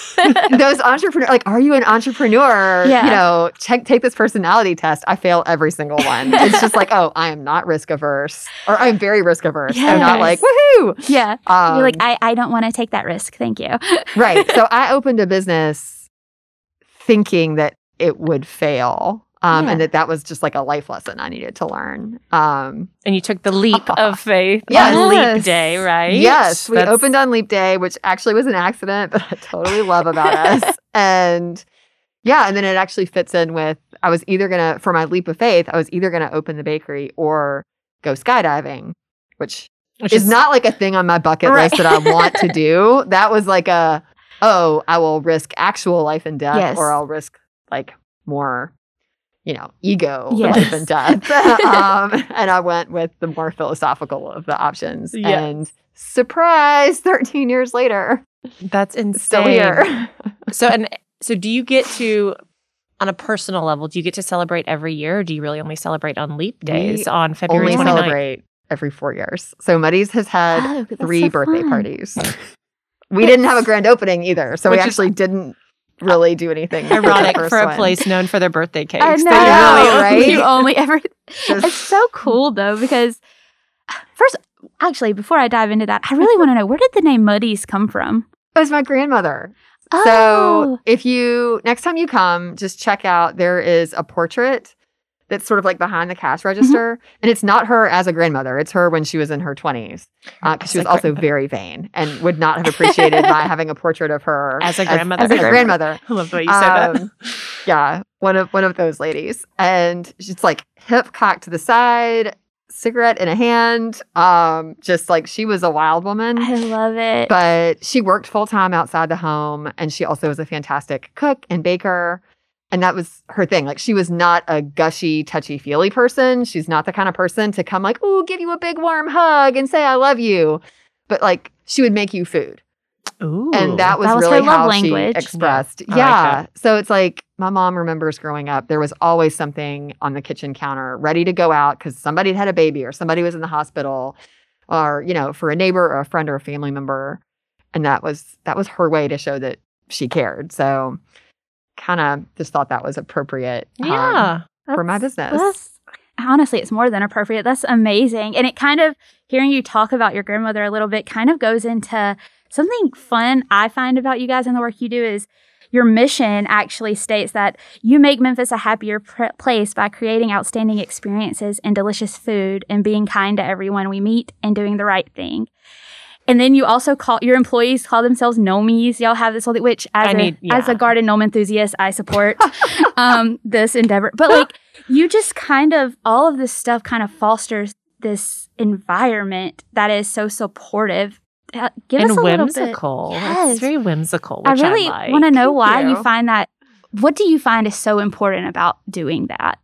Those entrepreneur like are you an entrepreneur? Yeah. You know, check take this personality test. I fail every single one. it's just like, oh, I am not risk averse or I'm very risk averse. I'm not Yes. like, woohoo. yeah. Um, You're like, I, I don't want to take that risk. Thank you. right. So I opened a business thinking that it would fail. Um, Yeah. and that that was just like a life lesson I needed to learn. Um, and you took the leap of faith Yes. on leap day, right? Yes, we That's- opened on Leap Day, which actually was an accident, but I totally love about us. And yeah, and then it actually fits in with I was either gonna for my leap of faith, I was either gonna open the bakery or go skydiving, which which is not like a thing on my bucket Right. list that I want to do. That was like a oh, I will risk actual life and death, Yes. or I'll risk like more, you know, ego Yes. life and death. um, and I went with the more philosophical of the options. Yeah. And surprise, 13 years later, That's insane. still here. So and so do you get to on a personal level, do you get to celebrate every year or do you really only celebrate on leap days We on February Only 29th? celebrate every four years. So Muddy's has had Oh, that's three so birthday fun. parties. we didn't have a grand opening either. So we Which is- actually didn't really do anything. Ironic for a one. place known for their birthday cakes. I They know, really- right? right? You only ever. Just- It's so cool though because first, actually, before I dive into that, I really want to know where did the name Muddy's come from? It was my grandmother. Oh, So if you next time you come, just check out there is a portrait that's sort of like behind the cash register, and it's not her as a grandmother. It's her when she was in her twenties, because she was also very vain and would not have appreciated my having a portrait of her As a grandmother. As, a grandmother. I love the way you said that. Um, yeah, one of one of those ladies, and she's like hip cocked to the side, cigarette in a hand. Um, just like she was a wild woman I love it. but she worked full time outside the home and she also was a fantastic cook and baker and that was her thing. Like she was not a gushy touchy feely person. She's not the kind of person to come like oh give you a big warm hug and say i love you. But like she would make you food. Ooh. and that was, That was her really love how language. she expressed. I like yeah. so it's like my mom remembers growing up there was always something on the kitchen counter ready to go out because somebody had had a baby or somebody was in the hospital or you know for a neighbor or a friend or a family member. And that was that was her way to show that she cared. So kind of just thought that was appropriate um, yeah. for my business honestly, it's more than appropriate. That's amazing. And it kind of, hearing you talk about your grandmother a little bit, kind of goes into something fun I find about you guys and the work you do is your mission actually states that you make Memphis a happier pr- place by creating outstanding experiences and delicious food and being kind to everyone we meet and doing the right thing. And then you also call your employees call themselves gnomies. Y'all have this whole thing, which as I a need- as yeah. a garden gnome enthusiast, I support um, this endeavor. But like you just kind of all of this stuff kind of fosters this environment that is so supportive. Uh, Give and us a little bit. whimsical. Yes. It's very whimsical. I really like. want to know Thank why you. you. find that. What do you find is so important about doing that?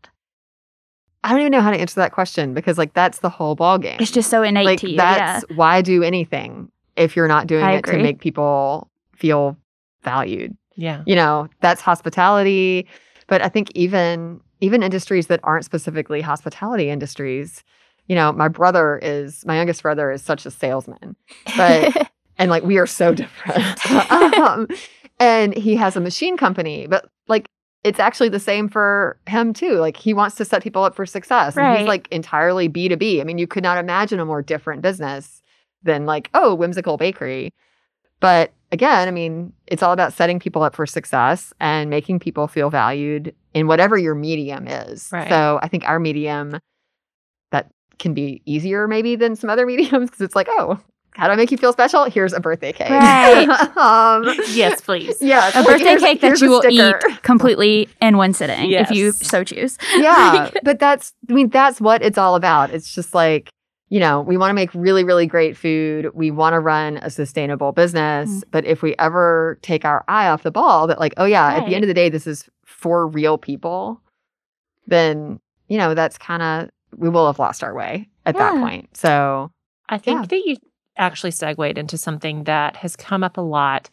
I don't even know how to answer that question because like that's the whole ball game. It's just so innate like to you. Yeah. that's why do anything if you're not doing I it to make people feel valued. Yeah. You know, that's hospitality, but I think even even industries that aren't specifically hospitality industries, you know, my brother is my youngest brother is such a salesman. But and like we are so different. um, and he has a machine company, but like it's actually the same for him too. Like he wants to set people up for success. And he's like entirely B2B. I mean, you could not imagine a more different business than like, oh, whimsical bakery. But again, I mean, it's all about setting people up for success and making people feel valued in whatever your medium is. Right. So I think our medium that can be easier maybe than some other mediums because it's like, oh, how do I make you feel special? Here's a birthday cake. Right. um, Yes, please. yeah, a like, birthday here's- cake that you a will eat completely in one sitting if you so choose. yeah, but that's I mean that's what it's all about. It's just like you know we want to make really really great food. We want to run a sustainable business, Mm. but if we ever take our eye off the ball, that like oh yeah, at the end of the day this is for real people, then you know that's kind of we will have lost our way at that point. So I think Yeah. that you actually segued into something that has come up a lot.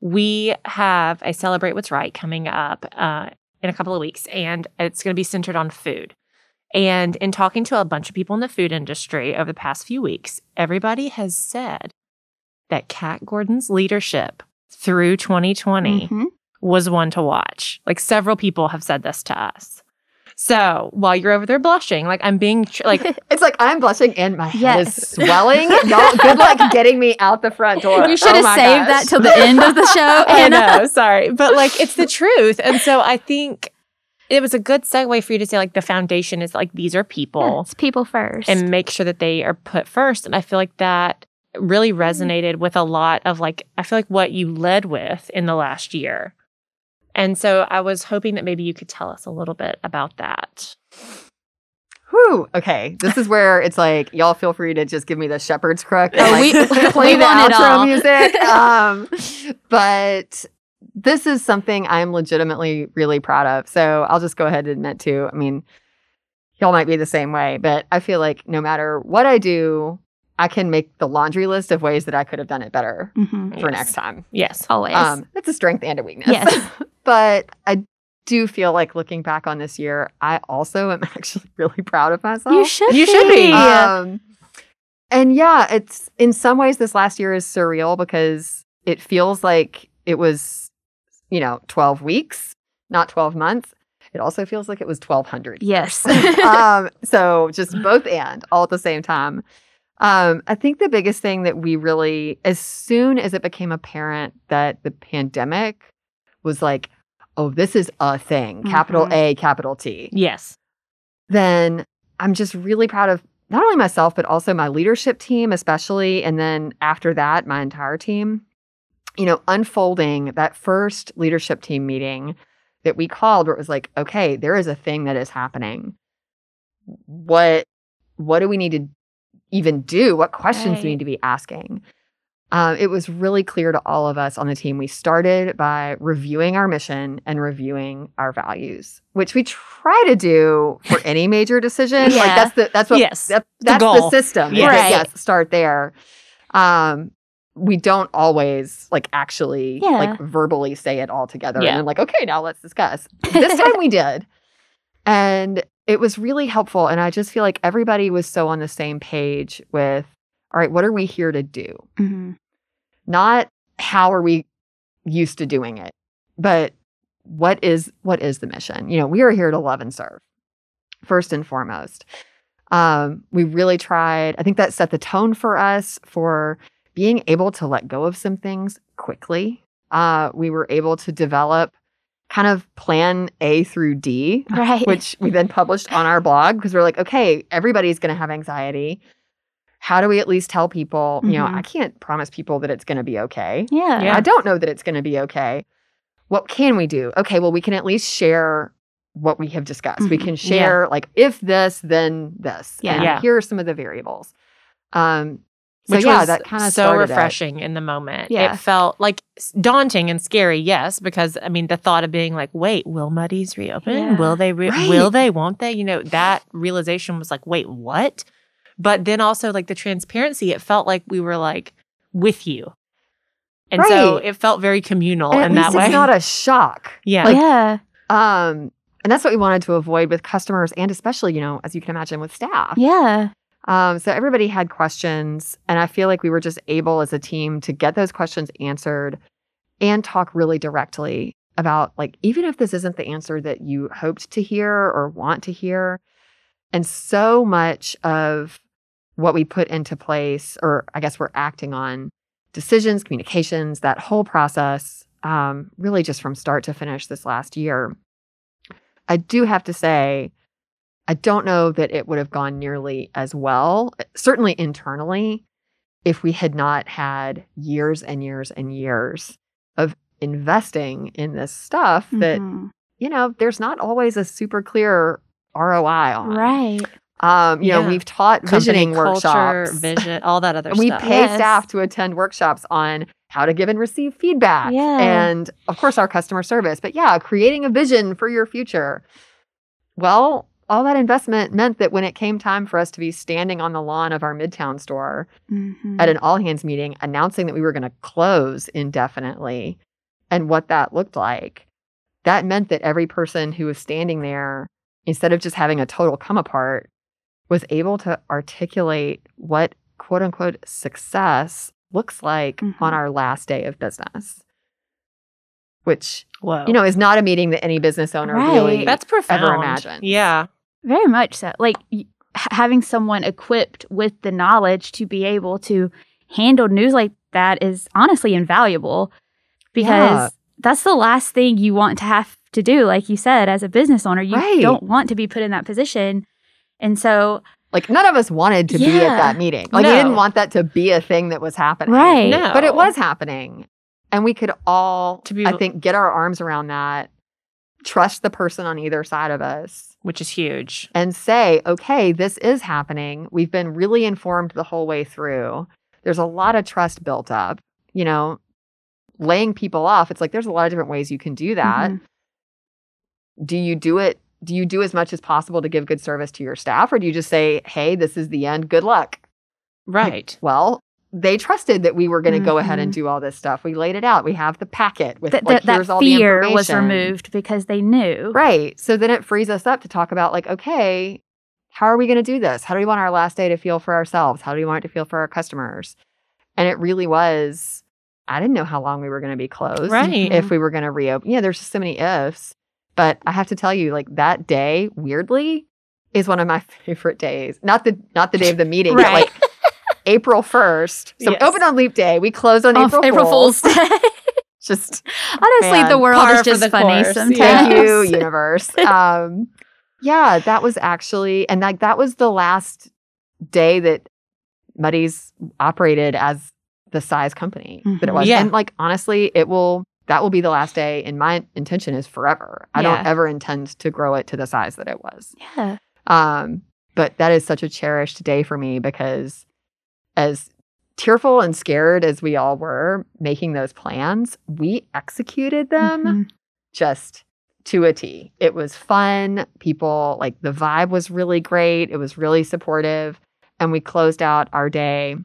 We have a Celebrate What's Right coming up uh, in a couple of weeks, and it's going to be centered on food. And in talking to a bunch of people in the food industry over the past few weeks, everybody has said that Kat Gordon's leadership through 2020 Mhm. was one to watch. Like several people have said this to us. So while you're over there blushing, like I'm being tr- like it's like I'm blushing and my head Yes. is swelling. Y'all, good luck getting me out the front door. You should Oh have saved gosh. that till the end of the show. I know, sorry. But like it's the truth. And so I think it was a good segue for you to say like the foundation is like these are Yeah, people it's people first. and make sure that they are put first. And I feel like that really mm-hmm. resonated with a lot of like I feel like what you led with in the last year. And so I was hoping that maybe you could tell us a little bit about that. Whew. Okay. This is where it's like, y'all feel free to just give me the shepherd's crook and Oh, like, we- play we the outro music. Um, but this is something I'm legitimately really proud of. So I'll just go ahead and admit to. I mean, y'all might be the same way, but I feel like no matter what I do, I can make the laundry list of ways that I could have done it better Mhm. for Yes. next time. Yes. always. Um, it's a strength and a weakness. Yes. but I do feel like looking back on this year, I also am actually really proud of myself. you should. You should be. Um, and yeah, it's in some ways this last year is surreal because it feels like it was, you know, 12 weeks, not 12 months. It also feels like it was 1200. Yes. um, so just both and all at the same time. Um, I think the biggest thing that we really, as soon as it became apparent that the pandemic was like, oh, this is a thing, capital Mhm. A, capital T Yes. then I'm just really proud of not only myself, but also my leadership team, especially. And then after that, my entire team, you know, unfolding that first leadership team meeting that we called where it was like, okay, there is a thing that is happening. What what do we need to even do? What questions do we need to be asking? Um, it was really clear to all of us on the team. We started by reviewing our mission and reviewing our values, which we try to do for any major decision. Yeah. Like that's the that's what Yes, that- that's the, goal. system. Yes. Yes. Right. yes, start there. Um, we don't always like actually Yeah. like verbally say it all together Yeah. and then like okay now let's discuss. This time we did, and it was really helpful. And I just feel like everybody was so on the same page with all right, what are we here to do? Mhm. not how are we used to doing it but what is what is the mission you know we are here to love and serve first and foremost um, we really tried i think that set the tone for us for being able to let go of some things quickly uh, we were able to develop kind of plan A through D, Right. which we then published on our blog because we're like, okay, everybody's going to have anxiety. How do we at least tell people, you know, Mhm. I can't promise people that it's going to be okay. yeah. Yeah. I don't know that it's going to be okay. What can we do? Okay, well, we can at least share what we have discussed. We Mhm. can share, like, if this, then this. Yeah. And Yeah. Here are some of the variables. Um, so Which yeah, was that kind of so started it. refreshing in the moment. Yeah. It felt like daunting and scary, yes, because I mean the thought of being like, wait, will Muddy's reopen? Yeah. Will they? Re- Right. Will they? Won't they? You know, that realization was like, wait, what? But then also like the transparency, it felt like we were like with you, and so it felt very communal And in that way. it's not a shock. yeah, yeah. Um, and that's what we wanted to avoid with customers and especially, you know, as you can imagine with staff. Yeah. Um, so everybody had questions, and I feel like we were just able as a team to get those questions answered and talk really directly about like even if this isn't the answer that you hoped to hear or want to hear. And so much of what we put into place, or I guess we're acting on decisions, communications, that whole process, um, really just from start to finish this last year. I do have to say, I don't know that it would have gone nearly as well, certainly internally, if we had not had years and years and years of investing in this stuff that, Mhm. you know, there's not always a super clear ROI on. Right. Um, you know, we've taught visioning culture, workshops. vision, all that other And we stuff. pay Yes. staff to attend workshops on how to give and receive feedback. Yeah. And of course, our customer service. But yeah, creating a vision for your future. Well, all that investment meant that when it came time for us to be standing on the lawn of our Midtown store Mhm. at an all hands meeting announcing that we were going to close indefinitely and what that looked like, that meant that every person who was standing there, instead of just having a total come apart, was able to articulate what quote unquote success looks like Mhm. on our last day of business. Which, Whoa, you know, is not a meeting that any business owner Right. really that's profound. ever imagined. Yeah, Very much so. Like having someone equipped with the knowledge to be able to handle news like that is honestly invaluable because Yeah. that's the last thing you want to have to do. Like you said, as a business owner, you Right. don't want to be put in that position. And so, Like none of us wanted to be at that meeting. Like No. we didn't want that to be a thing that was happening. right. No. But it was happening. And we could all, To be I think, get our arms around that, trust the person on either side of us, which is huge. and say, okay, this is happening. We've been really informed the whole way through. There's a lot of trust built up. You know, laying people off, it's like there's a lot of different ways you can do that. Mhm. Do you do it? Do you do as much as possible to give good service to your staff, or do you just say, hey, this is the end, good luck? Right. Well, they trusted that we were going to go ahead and Mhm. do all this stuff. We laid it out. We have the packet with That, like that, here's that all the fear was removed because they knew. Right. So then it frees us up to talk about like, okay, how are we going to do this? How do we want our last day to feel for ourselves? How do we want it to feel for our customers? And it really was. I didn't know how long we were going to be closed. Right. If we were going to reopen. Yeah, there's just so many ifs. But I have to tell you, like that day, weirdly, is one of my favorite days. Not the not the day of the meeting, but like April 1st. So Yes. we open on leap day. We close on April, April Fool's. Fool's Day. Just Honestly, Man, the world is just funny course. sometimes. thank you, universe. Um, yeah, that was actually, and like that was the last day that Muddy's operated as the size company that it Mhm. was. Yeah. And like honestly, it will. That will be the last day, and my intention is forever. I don't ever intend to grow it to the size that it was. Yeah. Um, but that is such a cherished day for me because as tearful and scared as we all were making those plans, we executed them Mhm. just to a T. It was fun. People like the vibe was really great. It was really supportive. And we closed out our day.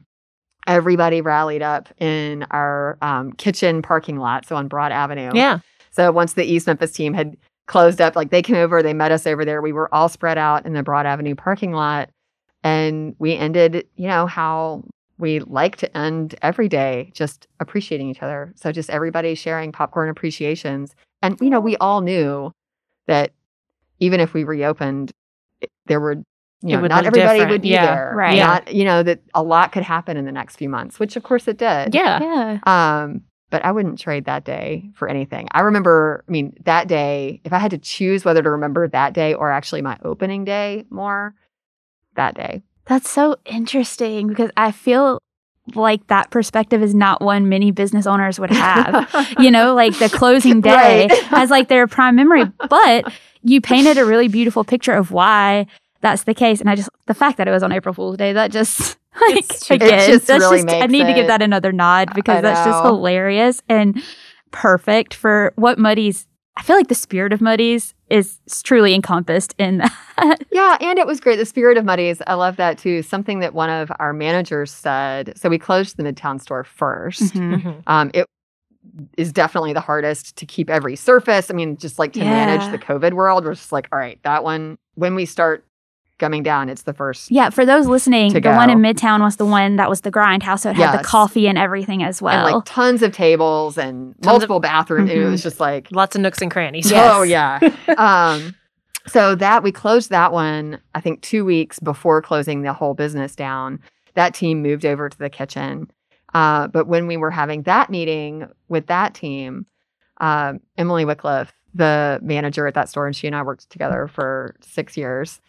Everybody rallied up in our um, kitchen parking lot, so on Broad Avenue. Yeah. So once the East Memphis team had closed up, like they came over, they met us over there. We were all spread out in the Broad Avenue parking lot. And we ended, you know, how we like to end every day, just appreciating each other. So just everybody sharing popcorn appreciations. And, you know, we all knew that even if we reopened, there would, It you know, not everybody different. would be Yeah. there. Right. Yeah. Not, you know, that a lot could happen in the next few months, which of course it did. Yeah. Yeah. Um, but I wouldn't trade that day for anything. I remember, I mean, that day, if I had to choose whether to remember that day or actually my opening day more, that day. That's so interesting because I feel like that perspective is not one many business owners would have. you know, like the closing day Right. as like their prime memory. But you painted a really beautiful picture of why that's the case. And I just the fact that it was on April Fool's Day, that just like It's true. It again, just that's really just I need to give that another nod because that's just hilarious and perfect for what Muddy's I feel like the spirit of Muddy's is truly encompassed in that. Yeah, and it was great. The spirit of Muddy's, I love that too. Something that one of our managers said. So we closed the Midtown store 1st Mhm. Um, it is definitely the hardest to keep every surface. I mean, just like to manage the COVID world, we're just like, all right, that one, when we start coming down, it's the first. Yeah, for those listening, To the one in Midtown was the one that was the grindhouse. So it had the coffee and everything as well. And like tons of tables and Tons of- multiple bathrooms. It Mhm. was just like, Lots of nooks and crannies. Yes. oh yeah. um, so that we closed that one, I think two weeks before closing the whole business down. That team moved over to the kitchen. Uh, but when we were having that meeting with that team, um, Emily Wycliffe, the manager at that store, and she and I worked together for six years.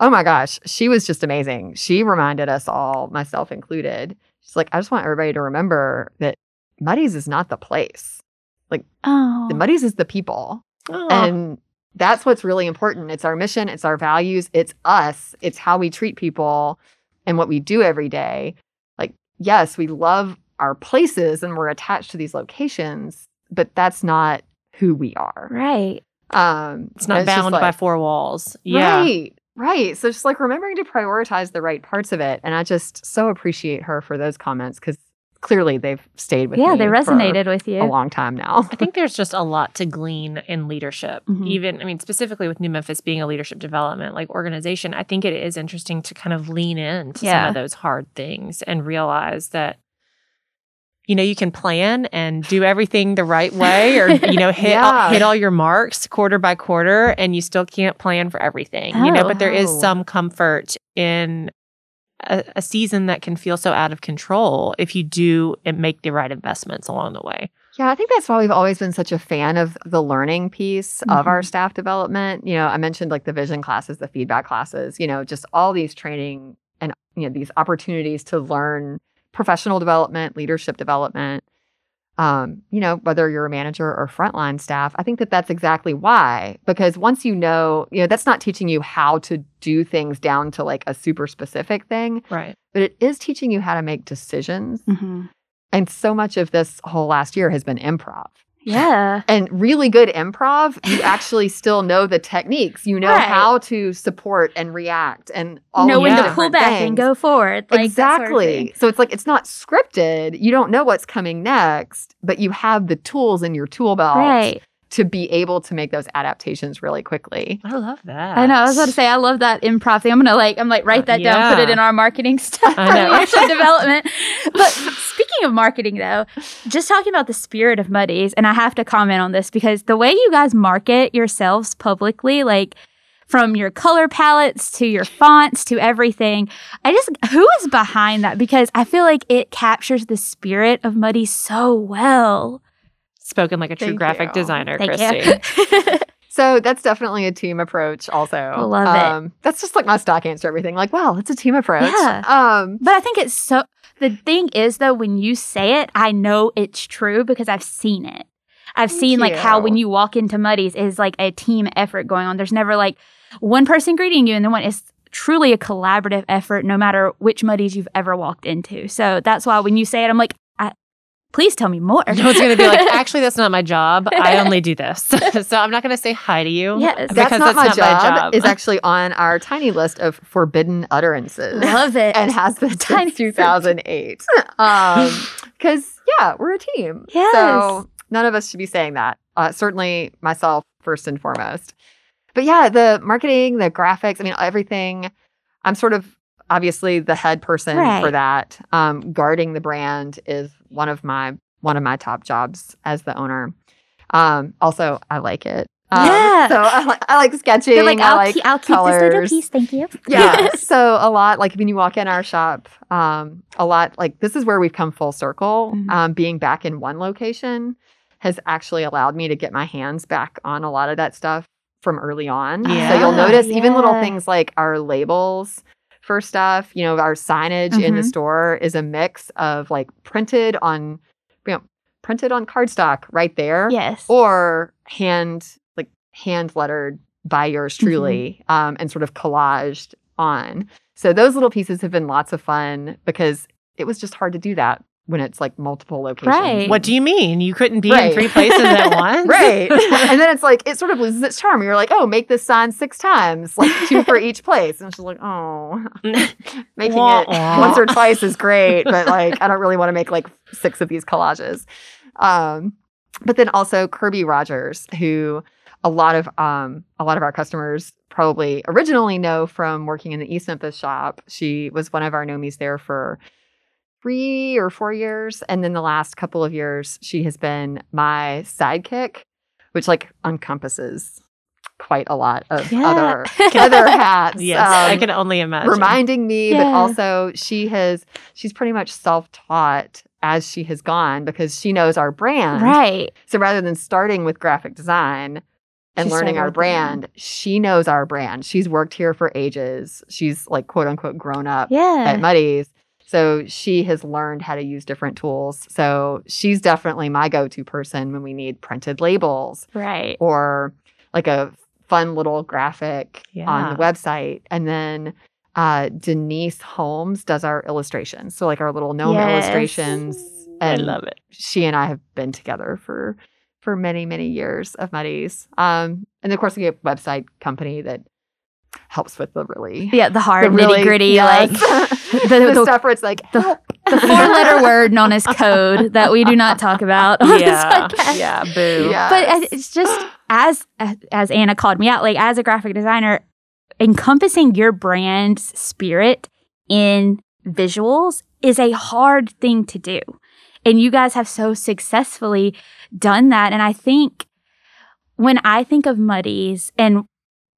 Oh my gosh, she was just amazing. She reminded us all, myself included. She's like, I just want everybody to remember that Muddy's is not the place. oh, The Muddy's is the people. Aw. And that's what's really important. It's our mission, it's our values, it's us, it's how we treat people and what we do every day. Like, yes, we love our places and we're attached to these locations, but that's not who we are. right. Um, it's not bound by four walls. Yeah. Right. Right. So just like remembering to prioritize the right parts of it. And I just so appreciate her for those comments because clearly they've stayed with Yeah, me they for resonated with you. a long time now. I think there's just a lot to glean in leadership. Mhm. Even, I mean, specifically with New Memphis being a leadership development like organization, I think it is interesting to kind of lean into some of those hard things and realize that, you know, you can plan and do everything the right way, or you know, hit all, hit all your marks quarter by quarter, and you still can't plan for everything. you know, Oh. but there is Oh. some comfort in. A, a season that can feel so out of control if you do and make the right investments along the way. Yeah, I think that's why we've always been such a fan of the learning piece of our mm-hmm. staff development. You know, I mentioned like the vision classes, the feedback classes, you know, just all these training and, you know, these opportunities to learn professional development, leadership development. Um, you know, whether you're a manager or frontline staff, I think that that's exactly why. Because once you know, you know, that's not teaching you how to do things down to like a super specific thing, Right. but it is teaching you how to make decisions. Mhm. And so much of this whole last year has been improv Yeah. and really good improv, you actually still know the techniques. You know Right. how to support and react and all know when the to pull back and go forward. Like, that sort of exactly. so it's like it's not scripted. You don't know what's coming next, but you have the tools in your tool belt Right. to be able to make those adaptations really quickly. I love that. I know. I was about to say I love that improv thing. I'm gonna like I'm like write uh, that down, put it in our marketing stuff I know. leadership development. But speaking of marketing, though, just talking about the spirit of Muddy's, and I have to comment on this because the way you guys market yourselves publicly, like from your color palettes to your fonts to everything, I just who is behind that? Because I feel like it captures the spirit of Muddy so well. Spoken like a true Thank graphic you. designer, Thank Christy. you. So that's definitely a team approach also. I love it. That's just like my stock answer to everything. Like, wow, it's a team approach. Yeah. Um But I think it's so. The thing is, though, when you say it, I know it's true because I've seen it. I've seen like how when you. you walk into Muddy's is like a team effort going on. There's never like one person greeting you and then one. is truly a collaborative effort, no matter which Muddy's you've ever walked into. So that's why when you say it, I'm like, please tell me more. No one's going to be like, actually, that's not my job. I only do this. so I'm not going to say hi to you. Yes. that's because not, my, that's job, my job. is actually on our tiny list of forbidden utterances. Love it. and has been Tiny since 2008. Um, because yeah, we're a team. Yes. So none of us should be saying that. Uh, certainly myself first and foremost. But yeah, the marketing, the graphics, I mean everything. I'm sort of obviously the head person Right. for that. Um, guarding the brand is one of my one of my top jobs as the owner. Um, also, I like it. Um, Yeah. So I, like I like sketching. Like, I I'll, like keep, I'll keep this little colors. piece. Thank you. yeah. so a lot like when you walk in our shop, um, a lot like this is where we've come full circle. Mhm. Um, being back in one location has actually allowed me to get my hands back on a lot of that stuff from early on. So you'll notice even little things like our labels for stuff, you know, our signage in the Mhm. store is a mix of like printed on, you know, printed on cardstock right there Yes. or hand like hand lettered by yours Mm-hmm. truly um, and sort of collaged on so those little pieces have been lots of fun because it was just hard to do that when it's like multiple locations Right. What do you mean? You couldn't be Right. in three places at once? right and then it's like it sort of loses its charm you're like oh make this sign six times like two for each place and she's like oh making Wah, it wah. once or twice is great but like i don't really want to make like six of these collages um but then also kirby rogers who a lot of um a lot of our customers probably originally know from working in the east memphis shop she was one of our gnomies there for three or four years and then the last couple of years she has been my sidekick which like encompasses quite a lot of Yeah. other other hats Yes, I Um, can only imagine. reminding me but also she has she's pretty much self-taught as she has gone because she knows our brand Right. so rather than starting with graphic design and learning our brand. brand she knows our brand she's worked here for ages she's like quote unquote grown up Yeah. at Muddy's. So she has learned how to use different tools. So she's definitely my go-to person when we need printed labels right. or like a fun little graphic on the website. And then uh, Denise Holmes does our illustrations. So like our little gnome Yes. illustrations. I And love it. she and I have been together for for many, many years of Muddy's. Um, and of course we have a website company that helps with the really Yeah, the hard the really- nitty gritty, yes. like the, the- the- stuff where it's like the- the four letter word known as code that we do not talk about on Yeah, this podcast. yeah, boo. Yeah. But it's just as as Anna called me out, like as a graphic designer, encompassing your brand's spirit in visuals is a hard thing to do. And you guys have so successfully done that. And I think when I think of Muddy's, and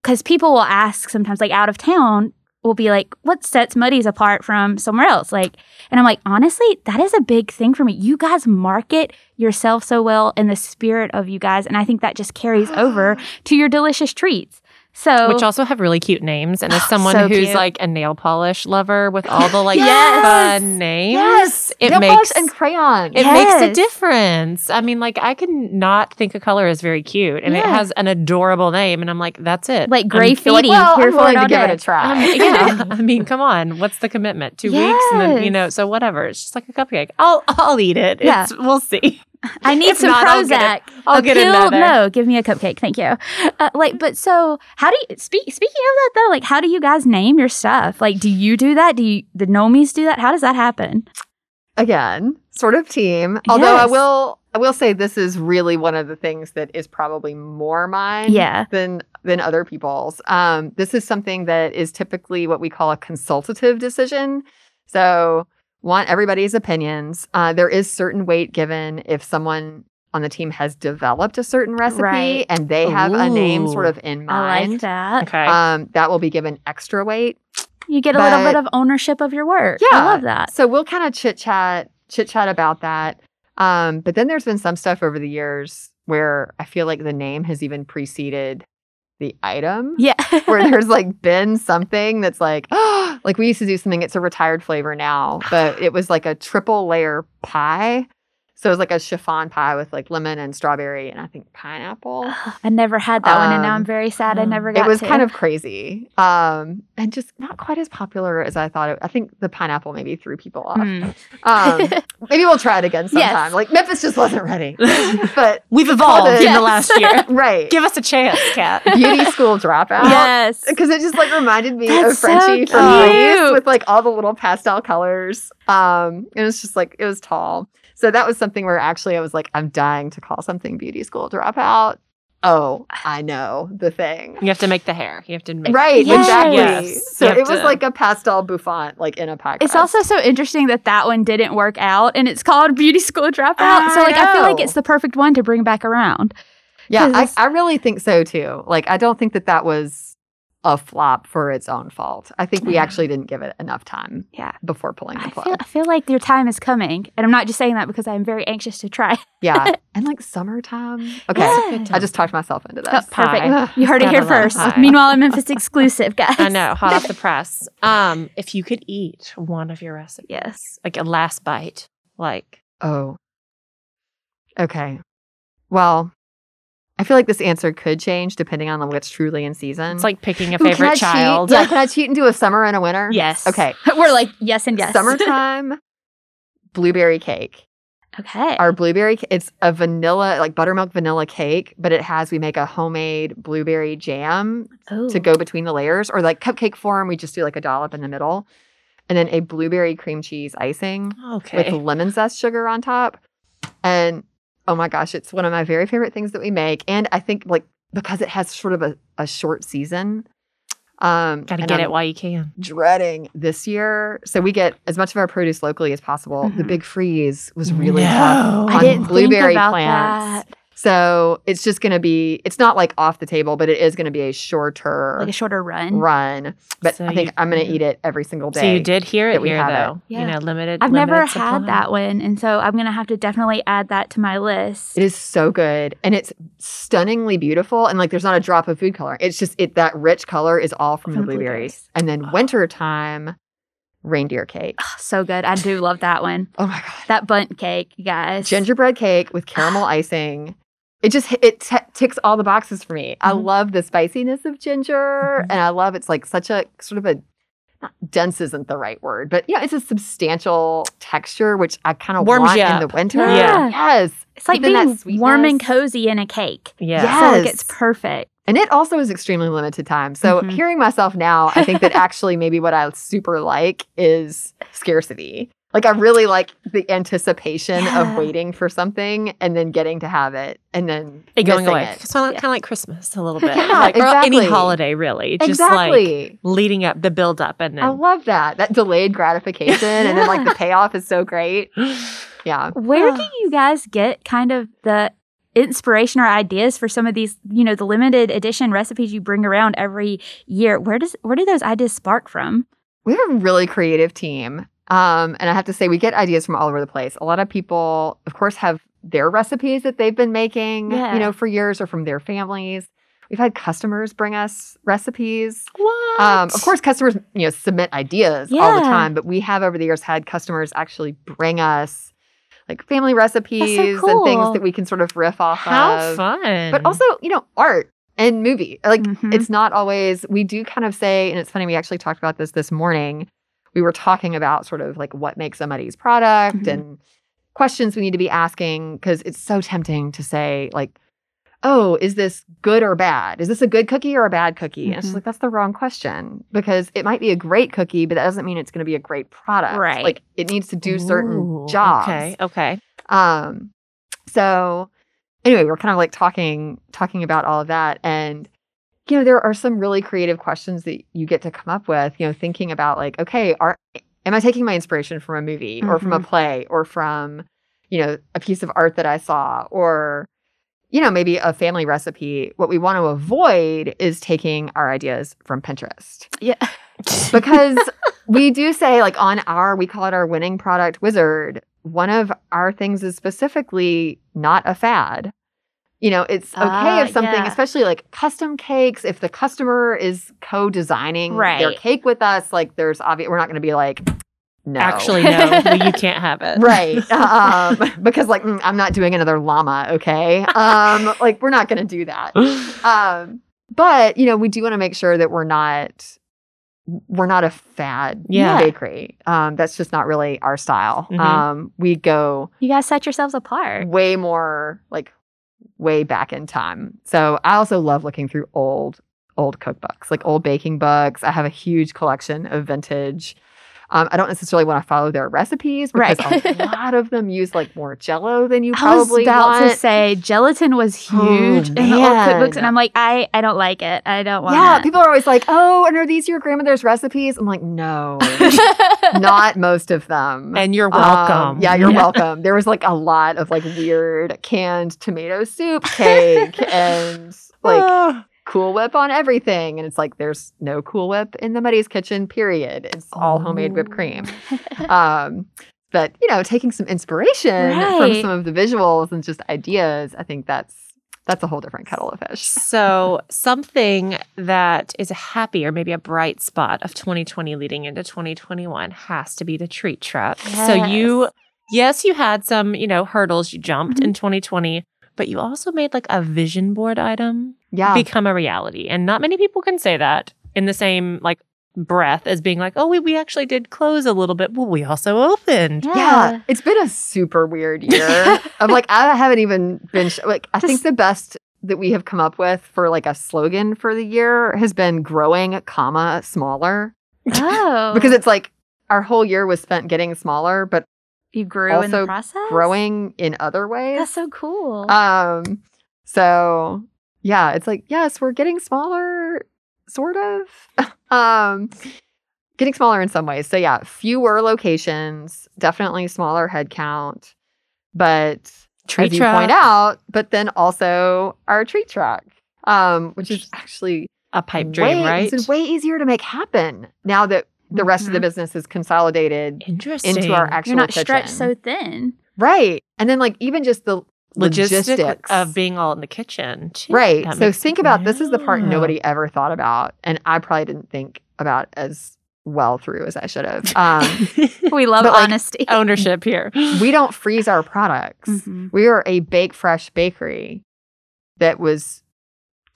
because people will ask sometimes, like out of town, will be like, what sets Muddy's apart from somewhere else? Like, and I'm like, honestly, that is a big thing for me. You guys market yourself so well in the spirit of you guys. And I think that just carries over to your delicious treats. So, Which also have really cute names. And as someone So who's cute. like a nail polish lover with all the like Yes. fun names, yes, it nail makes polish and crayon. it makes a difference. I mean, like I can not think a color is very cute, and it has an adorable name, and I'm like, that's it. like I'm- gray feety, like, well, here I'm for willing it to give it day. a try. Um, yeah, I mean, come on. What's the commitment? Two weeks, and then you know, so whatever. It's just like a cupcake. I'll I'll eat it. Yeah. It's, we'll see. I need If some not, I'll get Prozac. I'll a get pill, another. No, give me a cupcake, thank you. Uh, like, but so how do you speak? Speaking of that though, like, how do you guys name your stuff? Like, do you do that? Do you the Gnomies do that? How does that happen? Again, sort of team. Although I will, I will say this is really one of the things that is probably more mine Yeah. than than other people's. Um, this is something that is typically what we call a consultative decision. So want everybody's opinions. Uh, there is certain weight given if someone on the team has developed a certain recipe Right. and they have a name sort of in mind. I like mind. that. Okay. Um, that will be given extra weight. You get a little bit of ownership of your work. Yeah. I love that. So we'll kind of chit chat, chit chat about that. Um, but then there's been some stuff over the years where I feel like the name has even preceded the item. Yeah. Where there's like been something that's like, like we used to do something, it's a retired flavor now, but it was like a triple layer pie. So it was like a chiffon pie with like lemon and strawberry and I think pineapple. I never had that one, and now Um, I'm very sad I mm. never got It was to. kind of crazy. Um, and just not quite as popular as I thought it. I think the pineapple maybe threw people off. Mm. Um, maybe we'll try it again Yes. sometime. Like Memphis just wasn't ready, but We've evolved it- in the last year. right. Give us a chance, Kat. Beauty school dropout. yes. Because it just like reminded me That's of Frenchy so from Grease with like all the little pastel colors. Um, it was just like it was tall. So that was something where actually I was like, I'm dying to call something beauty school dropout. Oh, I know the thing. You have to make the hair. You have to make Right, Yes. exactly. Yes. So it was to- like a pastel bouffant, like in a pie. It's also so interesting that that one didn't work out, and it's called Beauty School Dropout. I so, like, I feel like it's the perfect one to bring back around. Yeah, I, I really think so too. Like, I don't think that that was a flop for its own fault. I think we actually didn't give it enough time Yeah. before pulling the I plug. feel, I feel like your time is coming. And I'm not just saying that because I'm very anxious to try. yeah. And like summertime. Okay. Yeah. I just talked myself into Oh, this. perfect. Pie. You heard it here love first. pie. Meanwhile, a Memphis exclusive, guys. I know, hot off the press. Um, if you could eat one of your recipes, Yes. like a last bite, like Oh. Okay. Well, I feel like this answer could change depending on what's truly in season. it's like picking a Ooh, favorite cheat? child. Yeah, can I cheat and do a summer and a winter? Yes. Okay. We're like, yes and yes. Summertime blueberry cake. Okay. Our blueberry, it's a vanilla, like buttermilk vanilla cake, but it has, we make a homemade blueberry jam Ooh. to go between the layers, or like cupcake form. We just do like a dollop in the middle, and then a blueberry cream cheese icing Okay. with lemon zest sugar on top. And oh my gosh, it's one of my very favorite things that we make. And I think like because it has sort of a, a short season. Um Gotta get I'm it while you can. dreading this year. So we get as much of our produce locally as possible. The Mhm. big freeze was really No. tough I on didn't blueberry think about plants. that. So it's just gonna be it's not like off the table, but it is gonna be a shorter Like a shorter run. run. But So I think you- I'm gonna eat it every single day. So you did hear it we here, have it. Yeah. You know, limited. I've never limited had that one. And so I'm going to have to definitely add that to my list. It is so good. And it's stunningly beautiful. And like there's not a drop of food color. It's just it that rich color is all from, From the the blueberries. And then wintertime, reindeer cake. Oh, so good. I do love that one. Oh my God. That Bundt cake, you guys. Gingerbread cake with caramel icing. It just it t- ticks all the boxes for me. I Mm-hmm. Mhm. love the spiciness of ginger, Mhm. and I love it's like such a sort of a not dense isn't the right word, but yeah, it's a substantial texture which I kind of Warms want you in up. the winter. Yeah. Yes, It's like Even that being warm and cozy in a cake. Yeah. Yeah. So like it's perfect. And it also is extremely limited time. So Mhm. hearing myself now, I think that actually maybe what I super like is scarcity. Like I really like the anticipation Yeah. of waiting for something and then getting to have it and then It going away. it. It's kind of like Christmas a little bit. Yeah, like, Or any holiday, really. Just like Exactly. leading up, the build up, and I love that. That delayed gratification and then like the payoff is so great. Yeah. Where do you guys get kind of the inspiration or ideas for some of these, you know, the limited edition recipes you bring around every year? Where does where do those ideas spark from? We have a really creative team. Um, and I have to say, we get ideas from all over the place. A lot of people, of course, have their recipes that they've been making, Yeah. you know, for years or from their families. We've had customers bring us recipes. What? Um, of course, customers, you know, submit ideas all the time, but we have over the years had customers actually bring us like family recipes and cool. things that we can sort of riff off How of. fun. But also, you know, art and movie. Like Mhm. it's not always we do kind of say and it's funny we actually talked about this this morning we were talking about sort of like what makes somebody's product Mhm. and questions we need to be asking because it's so tempting to say like oh is this good or bad is this a good cookie or a bad cookie and it's Mhm. like that's the wrong question because it might be a great cookie but that doesn't mean it's going to be a great product Right. like it needs to do certain Ooh, jobs Okay. Okay. um, so anyway, we're kind of like talking talking about all of that, and you know, there are some really creative questions that you get to come up with. You know, thinking about like, okay, are am I taking my inspiration from a movie or from a mm-hmm. play or from you know a piece of art that I saw or you know maybe a family recipe? What we want to avoid is taking our ideas from Pinterest Yeah. because we do say like on our we call it our winning product wizard one of our things is specifically not a fad you know it's okay Ah, if something yeah. especially like custom cakes if the customer is co-designing their cake with us like there's obvious we're not going to be like no Actually, no, you can't have it. right um because like mm, i'm not doing another llama okay um like we're not going to do that um, but you know, we do want to make sure that we're not we're not a fad Yeah. bakery. Um, that's just not really our style. Mhm. Um, we go You guys set yourselves apart. way more like way back in time. So I also love looking through old old cookbooks, like old baking books. I have a huge collection of vintage Um, I don't necessarily want to follow their recipes because Right. a lot of them use like more Jello than you I was probably about want. to say gelatin was Oh, huge in the old cookbooks, and I'm like, I, I don't like it. I don't want yeah, it. people are always like, "Oh, and are these your grandmother's recipes?" I'm like, "No, not most of them." And you're Um, welcome. yeah, you're Yeah. welcome. There was like a lot of like weird canned tomato soup cake and like Ah. Cool Whip on everything. And it's like there's no Cool Whip in the Muddy's kitchen, period. It's all homemade whipped cream. Um, but you know, taking some inspiration from some of the visuals and just ideas, I think that's that's a whole different kettle of fish. So, something that is a happy or maybe a bright spot of 2020 leading into 2021 has to be the treat truck. So, you, yes, you had some, you know, hurdles you jumped in 2020, but you also made like a vision board item Yeah. become a reality. And not many people can say that in the same like breath as being like, oh, we, we actually did close a little bit, but we also opened. Yeah, it's been a super weird year. I'm like, I haven't even been sh- like. I think the best that we have come up with for like a slogan for the year has been growing, comma smaller, Oh, because it's like our whole year was spent getting smaller, but you grew in the process. growing in other ways. That's so cool. Um, so yeah, it's like, yes, we're getting smaller, sort of. um, getting smaller in some ways. So yeah, fewer locations, definitely smaller headcount, but Treat as you point out, but then also our treat truck, um, which is actually a pipe dream, way, right? It's way easier to make happen now that the rest of the business is consolidated Interesting. into our actual You're not kitchen. stretched so thin. right, and then like even just the logistics logistics of being all in the kitchen. too. Right. So makes- think about this is the part nobody ever thought about, and I probably didn't think about as well through as I should have. Um, We love But, like, honesty. ownership here. we don't freeze our products. Mhm. We are a bake fresh bakery that was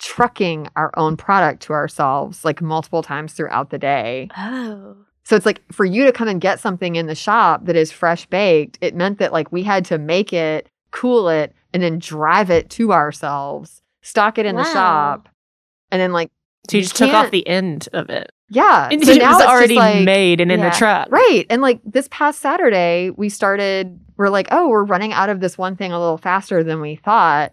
trucking our own product to ourselves like multiple times throughout the day. Oh, So it's like for you to come and get something in the shop that is fresh baked, it meant that like we had to make it, cool it, and then drive it to ourselves, stock it in the shop, and then like So you You just took off the end of it. yeah. And so it now was it's already like- made and in yeah. the truck. Right. And like this past Saturday, we started, we're like, oh, we're running out of this one thing a little faster than we thought.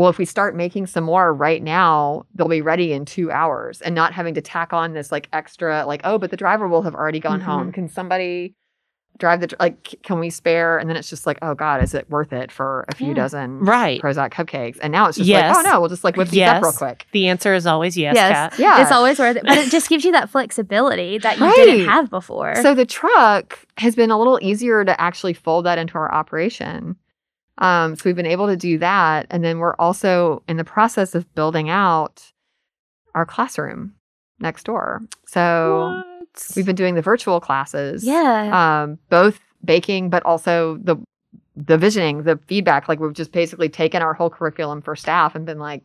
Well, if we start making some more right now, they'll be ready in two hours and not having to tack on this like extra, like, oh, but the driver will have already gone Mhm. home. Can somebody drive the, like, can we spare? And then it's just like, oh God, is it worth it for a few Yeah. dozen Right. Prozac cupcakes? And now it's just Yes. like, oh no, we'll just like whip these up real quick. The answer is always yes, Yes. Kat. Yeah. it's always worth it, but it just gives you that flexibility that you Right. didn't have before. So the truck has been a little easier to actually fold that into our operation. Um, so we've been able to do that. And then we're also in the process of building out our classroom next door. So What? we've been doing the virtual classes. yeah, Um, both baking, but also the the visioning, the feedback. Like we've just basically taken our whole curriculum for staff and been like,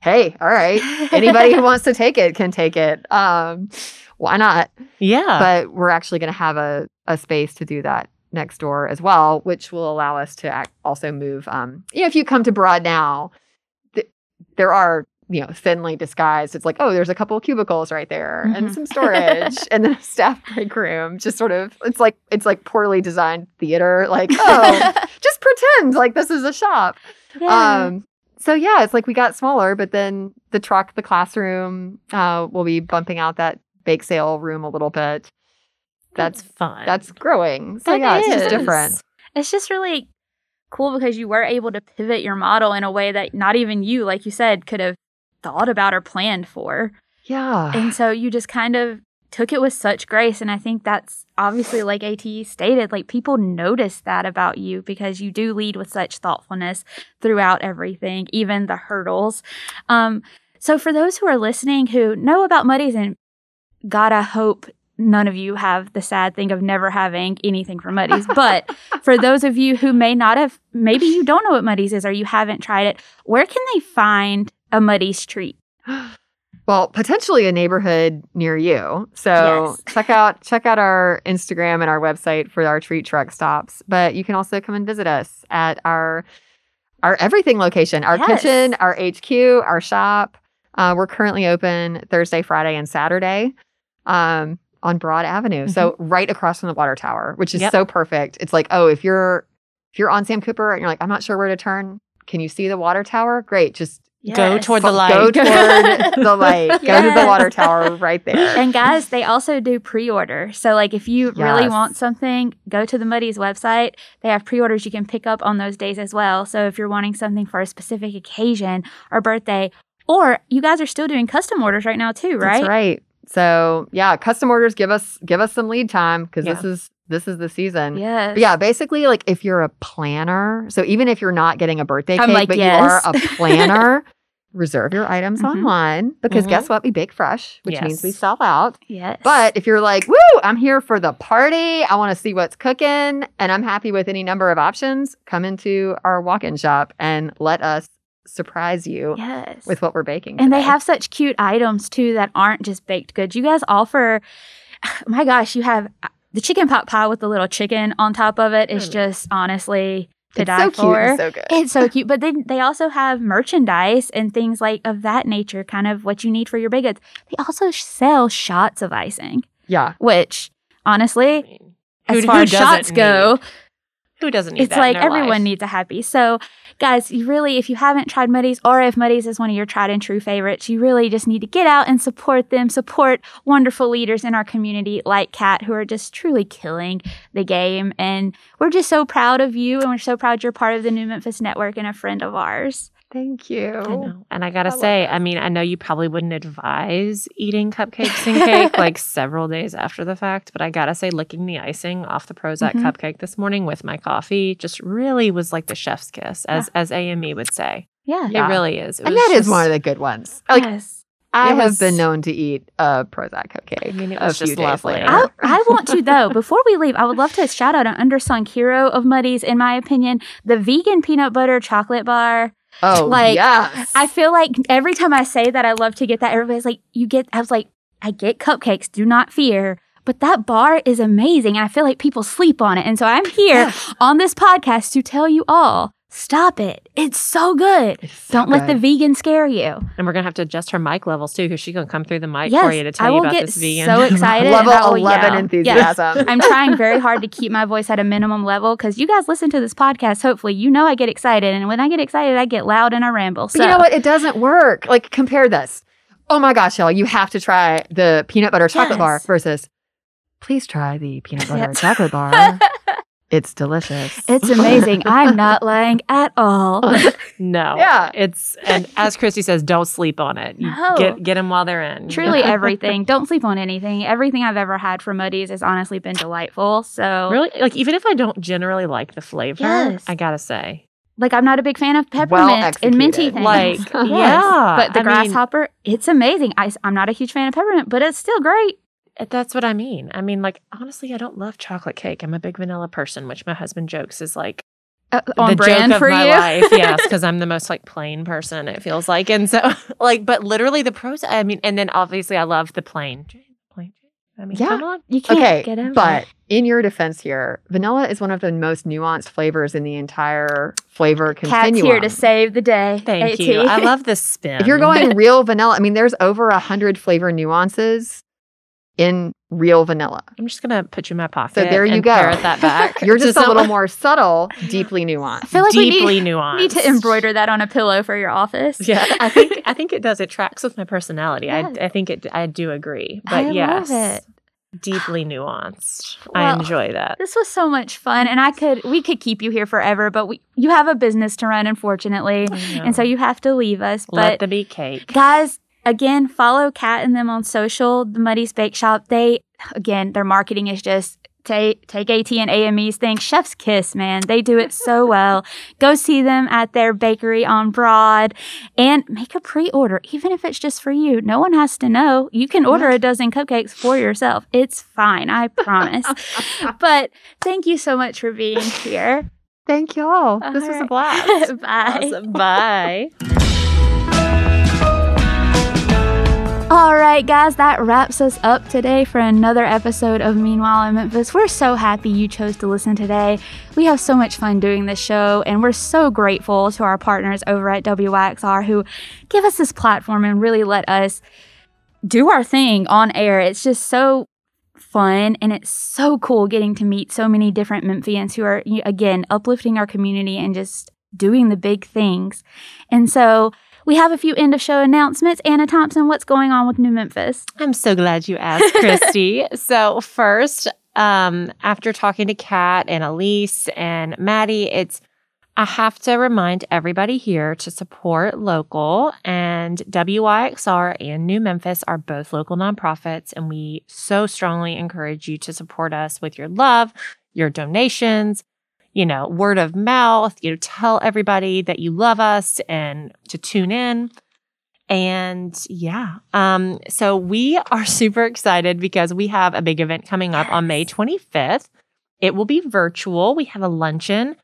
hey, all right, anybody who wants to take it can take it. Um, why not? yeah. but we're actually going to have a, a space to do that next door as well, which will allow us to act, also move. Um, you know, if you come to Broad now, th- there are you know thinly disguised. It's like oh, there's a couple of cubicles right there and Mhm. some storage, and then a staff break room. Just sort of, it's like it's like poorly designed theater. Like oh, just pretend like this is a shop. yeah. Um, so yeah, it's like we got smaller, but then the truck, the classroom, uh, will be bumping out that bake sale room a little bit. That's fun. that's growing. So That yeah, it's just different. it's just really cool because you were able to pivot your model in a way that not even you, like you said, could have thought about or planned for. Yeah. And so you just kind of took it with such grace. And I think that's obviously, like AT stated, like people notice that about you because you do lead with such thoughtfulness throughout everything, even the hurdles. Um, so for those who are listening who know about Muddy's, and God, I hope none of you have the sad thing of never having anything from Muddy's. But for those of you who may not have, maybe you don't know what Muddy's is or you haven't tried it, where can they find a Muddy's treat? Well, potentially a neighborhood near you. So Yes. check out check out our Instagram and our website for our treat truck stops. But you can also come and visit us at our our everything location, our Yes. kitchen, our HQ, our shop. Uh, we're currently open Thursday, Friday, and Saturday. Um, on Broad Avenue. So mm-hmm. right across from the water tower, which is Yep. so perfect. It's like, oh, if you're if you're on Sam Cooper and you're like, I'm not sure where to turn, can you see the water tower? Great. Just Go toward the light. go toward the light. Go to the water tower right there. And guys, they also do pre-order. So like if you really want something, go to the Muddy's website. They have pre-orders you can pick up on those days as well. So if you're wanting something for a specific occasion or birthday, or you guys are still doing custom orders right now too, right? That's right. So yeah, custom orders give us give us some lead time because this is this is the season. Yes. But yeah, basically, like if you're a planner, so even if you're not getting a birthday I'm cake, like, but yes. you are a planner, reserve your items Mhm. online because Mhm. guess what? We bake fresh, which means we sell out. Yes. But if you're like, woo, I'm here for the party, I want to see what's cooking, and I'm happy with any number of options, come into our walk in shop and let us surprise you yes. with what we're baking. And they have such cute items too that aren't just baked goods. You guys offer, my gosh, you have uh, the chicken pot pie with the little chicken on top of it. Is Mm. just honestly to it's die so cute for. and so good. It's so cute. But then they also have merchandise and things like of that nature, kind of what you need for your big goods. They also sell shots of icing, yeah. which honestly, I mean, as far as shots doesn't go, need- Who doesn't need it's like everyone life? needs a happy. So, guys, you really, if you haven't tried Muddy's, or if Muddy's is one of your tried and true favorites, you really just need to get out and support them. Support wonderful leaders in our community like Kat, who are just truly killing the game. And we're just so proud of you, and we're so proud you're part of the New Memphis Network and a friend of ours. Thank you. I. And I gotta I say, that. I mean, I know you probably wouldn't advise eating cupcakes and cake like several days after the fact, but I gotta say, licking the icing off the Prozac Mhm. cupcake this morning with my coffee just really was like the chef's kiss, as as AME would say. Yeah. Yeah. It really is. It And was that is just- one of the good ones. Like yes. I It have been known to eat a Prozac cupcake. I mean, it a was few just days lovely. later. I, I want to though. Before we leave, I would love to shout out an undersung hero of Muddy's, in my opinion, the vegan peanut butter chocolate bar. Oh, Like, yes. I feel like every time I say that, I love to get that. Everybody's like, "You get?" I was like, "I get cupcakes. Do not fear." But that bar is amazing, and I feel like people sleep on it. And so I'm here on this podcast to tell you all: stop it. It's so good. It's so Don't let the vegan scare you. And we're gonna have to adjust her mic levels too, because she's gonna come through the mic yes, for you to tell I you about get this vegan. so excited. level and I will 11 yell. Yes. enthusiasm. I'm trying very hard to keep my voice at a minimum level because you guys listen to this podcast. Hopefully, you know I get excited, and when I get excited, I get loud and I ramble. But So you know what? It doesn't work. Like compare this. Oh my gosh, y'all! You have to try the peanut butter chocolate bar versus. Please try the peanut butter chocolate bar. it's delicious. It's amazing. I'm not lying at all. no, Yeah. it's and as Christy says, don't sleep on it. You No. get get them while they're in. Truly everything. Don't sleep on anything. Everything I've ever had from Muddy's has honestly been delightful. So, Really, like even if I don't generally like the flavor, Yes. I gotta say, like, I'm not a big fan of Well peppermint and minty things. like Yes. yeah, but the I mean, grasshopper, it's amazing. I, I, am not a huge fan of peppermint, but it's still great. That's what I mean. I mean, like honestly, I don't love chocolate cake. I'm a big vanilla person, which my husband jokes is like Uh, on the brand joke for of my you. life. Yes, because I'm the most like plain person. It feels like, and so like, but literally the pros. I mean, and then obviously I love the plain. Plain. I mean, Yeah. come on. You can't okay, get over but in your defense here, vanilla is one of the most nuanced flavors in the entire flavor continuum. Cat's continuum. here to save the day. Thank AT. you. I love the spin. If you're going real vanilla, I mean, there's over a hundred flavor nuances in real vanilla. I'm just gonna put you in my pocket. So there you and go. Parrot that back. You're to just a little more subtle, deeply nuanced. I feel like we need- deeply nuanced. need to embroider that on a pillow for your office. Yeah, I think I think it does. It tracks with my personality. Yes. I I think it. I do agree. But I love yes, it. deeply nuanced. I enjoy that. This was so much fun, and I could we could keep you here forever, but we you have a business to run, unfortunately, and so you have to leave us. let But them eat cake. guys, again, follow Kat and them on social. The Muddy's Bake Shop. They again, their marketing is just. Take, take AT and AME's thing. Chef's kiss, man. They do it so well. Go see them at their bakery on Broad and make a pre order, even if it's just for you. No one has to know. You can order a dozen cupcakes for yourself. It's fine, I promise. but thank you so much for being here. Thank y'all. This was a blast. Bye. Awesome. Bye. All right, guys, that wraps us up today for another episode of Meanwhile in Memphis. We're so happy you chose to listen today. We have so much fun doing this show, and we're so grateful to our partners over at WYXR who give us this platform and really let us do our thing on air. It's just so fun and it's so cool getting to meet so many different Memphians who are, again, uplifting our community and just doing the big things. And so we have a few end of show announcements. Anna Thompson, what's going on with New Memphis? I'm so glad you asked, Christy. so, first, um, after talking to Kat and Alese and Maddie, it's I have to remind everybody here to support local, and WYXR and New Memphis are both local nonprofits, and we so strongly encourage you to support us with your love, your donations, you know, word of mouth, you know, tell everybody that you love us and to tune in. And yeah, um, so we are super excited because we have a big event coming up on May 25th. It will be virtual. We have a luncheon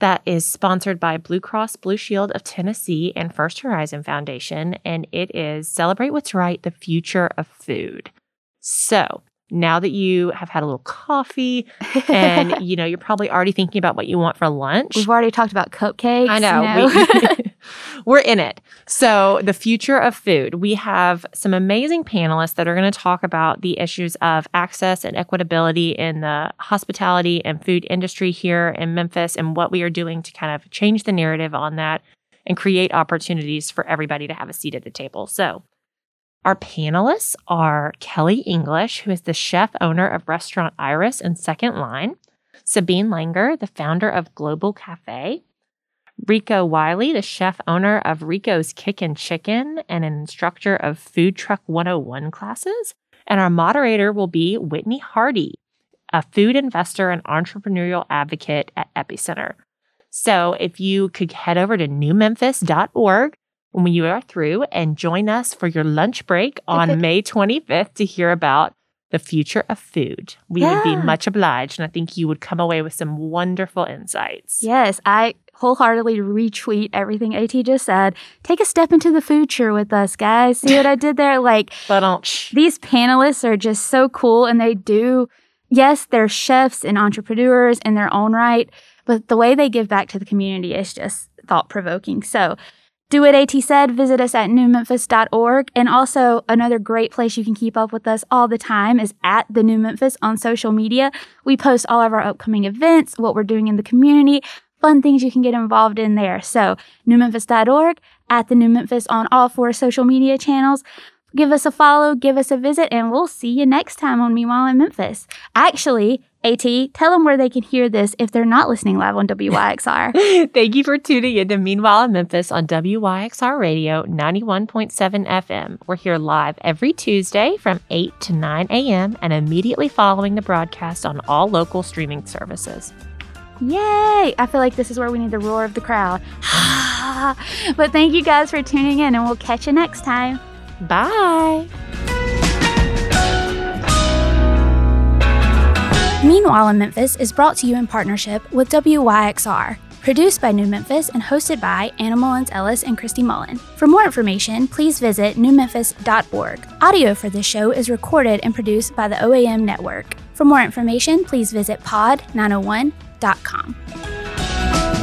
that is sponsored by Blue Cross Blue Shield of Tennessee and First Horizon Foundation, and it is Celebrate What's Right, the Future of Food. So, now that you have had a little coffee and you know you're probably already thinking about what you want for lunch. We've already talked about cupcakes i know, know? We, are in it. So the future of food. We have some amazing panelists that are going to talk about the issues of access and equitability in the hospitality and food industry here in memphis and what we are doing to kind of change the narrative on that and create opportunities for everybody to have a seat at the table. So our panelists are Kelly English, who is the chef owner of Restaurant Iris and Second Line, Sabine Langer, the founder of Global Cafe, Rico Wiley, the chef owner of Rico's Kickin' Chicken and an instructor of Food Truck 101 classes. And our moderator will be Whitney Hardy, a food investor and entrepreneurial advocate at Epicenter. So if you could head over to newmemphis.org when you are through and join us for your lunch break on May 25th to hear about the future of food. We yeah. would be much obliged, and I think you would come away with some wonderful insights. Yes, I wholeheartedly retweet everything AT just said. Take a step into the future with us, guys. See what I did there? Like, these panelists are just so cool, and they do. Yes, they're chefs and entrepreneurs in their own right, but the way they give back to the community is just thought provoking. So, do what AT said, visit us at newmemphis.org. And also, another great place you can keep up with us all the time is at the New Memphis on social media. We post all of our upcoming events, what we're doing in the community, fun things you can get involved in there. So, newmemphis.org, at the New Memphis on all four social media channels. Give us a follow, give us a visit, and we'll see you next time on Meanwhile in Memphis. Actually, AT, tell them where they can hear this if they're not listening live on WYXR. Thank you for tuning in to Meanwhile in Memphis on WYXR Radio 91.7 FM. We're here live every Tuesday from 8 to 9 a.m. and immediately following the broadcast on all local streaming services. Yay! I feel like this is where we need the roar of the crowd. but thank you guys for tuning in, and we'll catch you next time. Bye. Meanwhile in Memphis is brought to you in partnership with WYXR, produced by New Memphis and hosted by Anna Mullins Ellis and Christy Mullen. For more information, please visit newmemphis.org. Audio for this show is recorded and produced by the OAM Network. For more information, please visit pod901.com.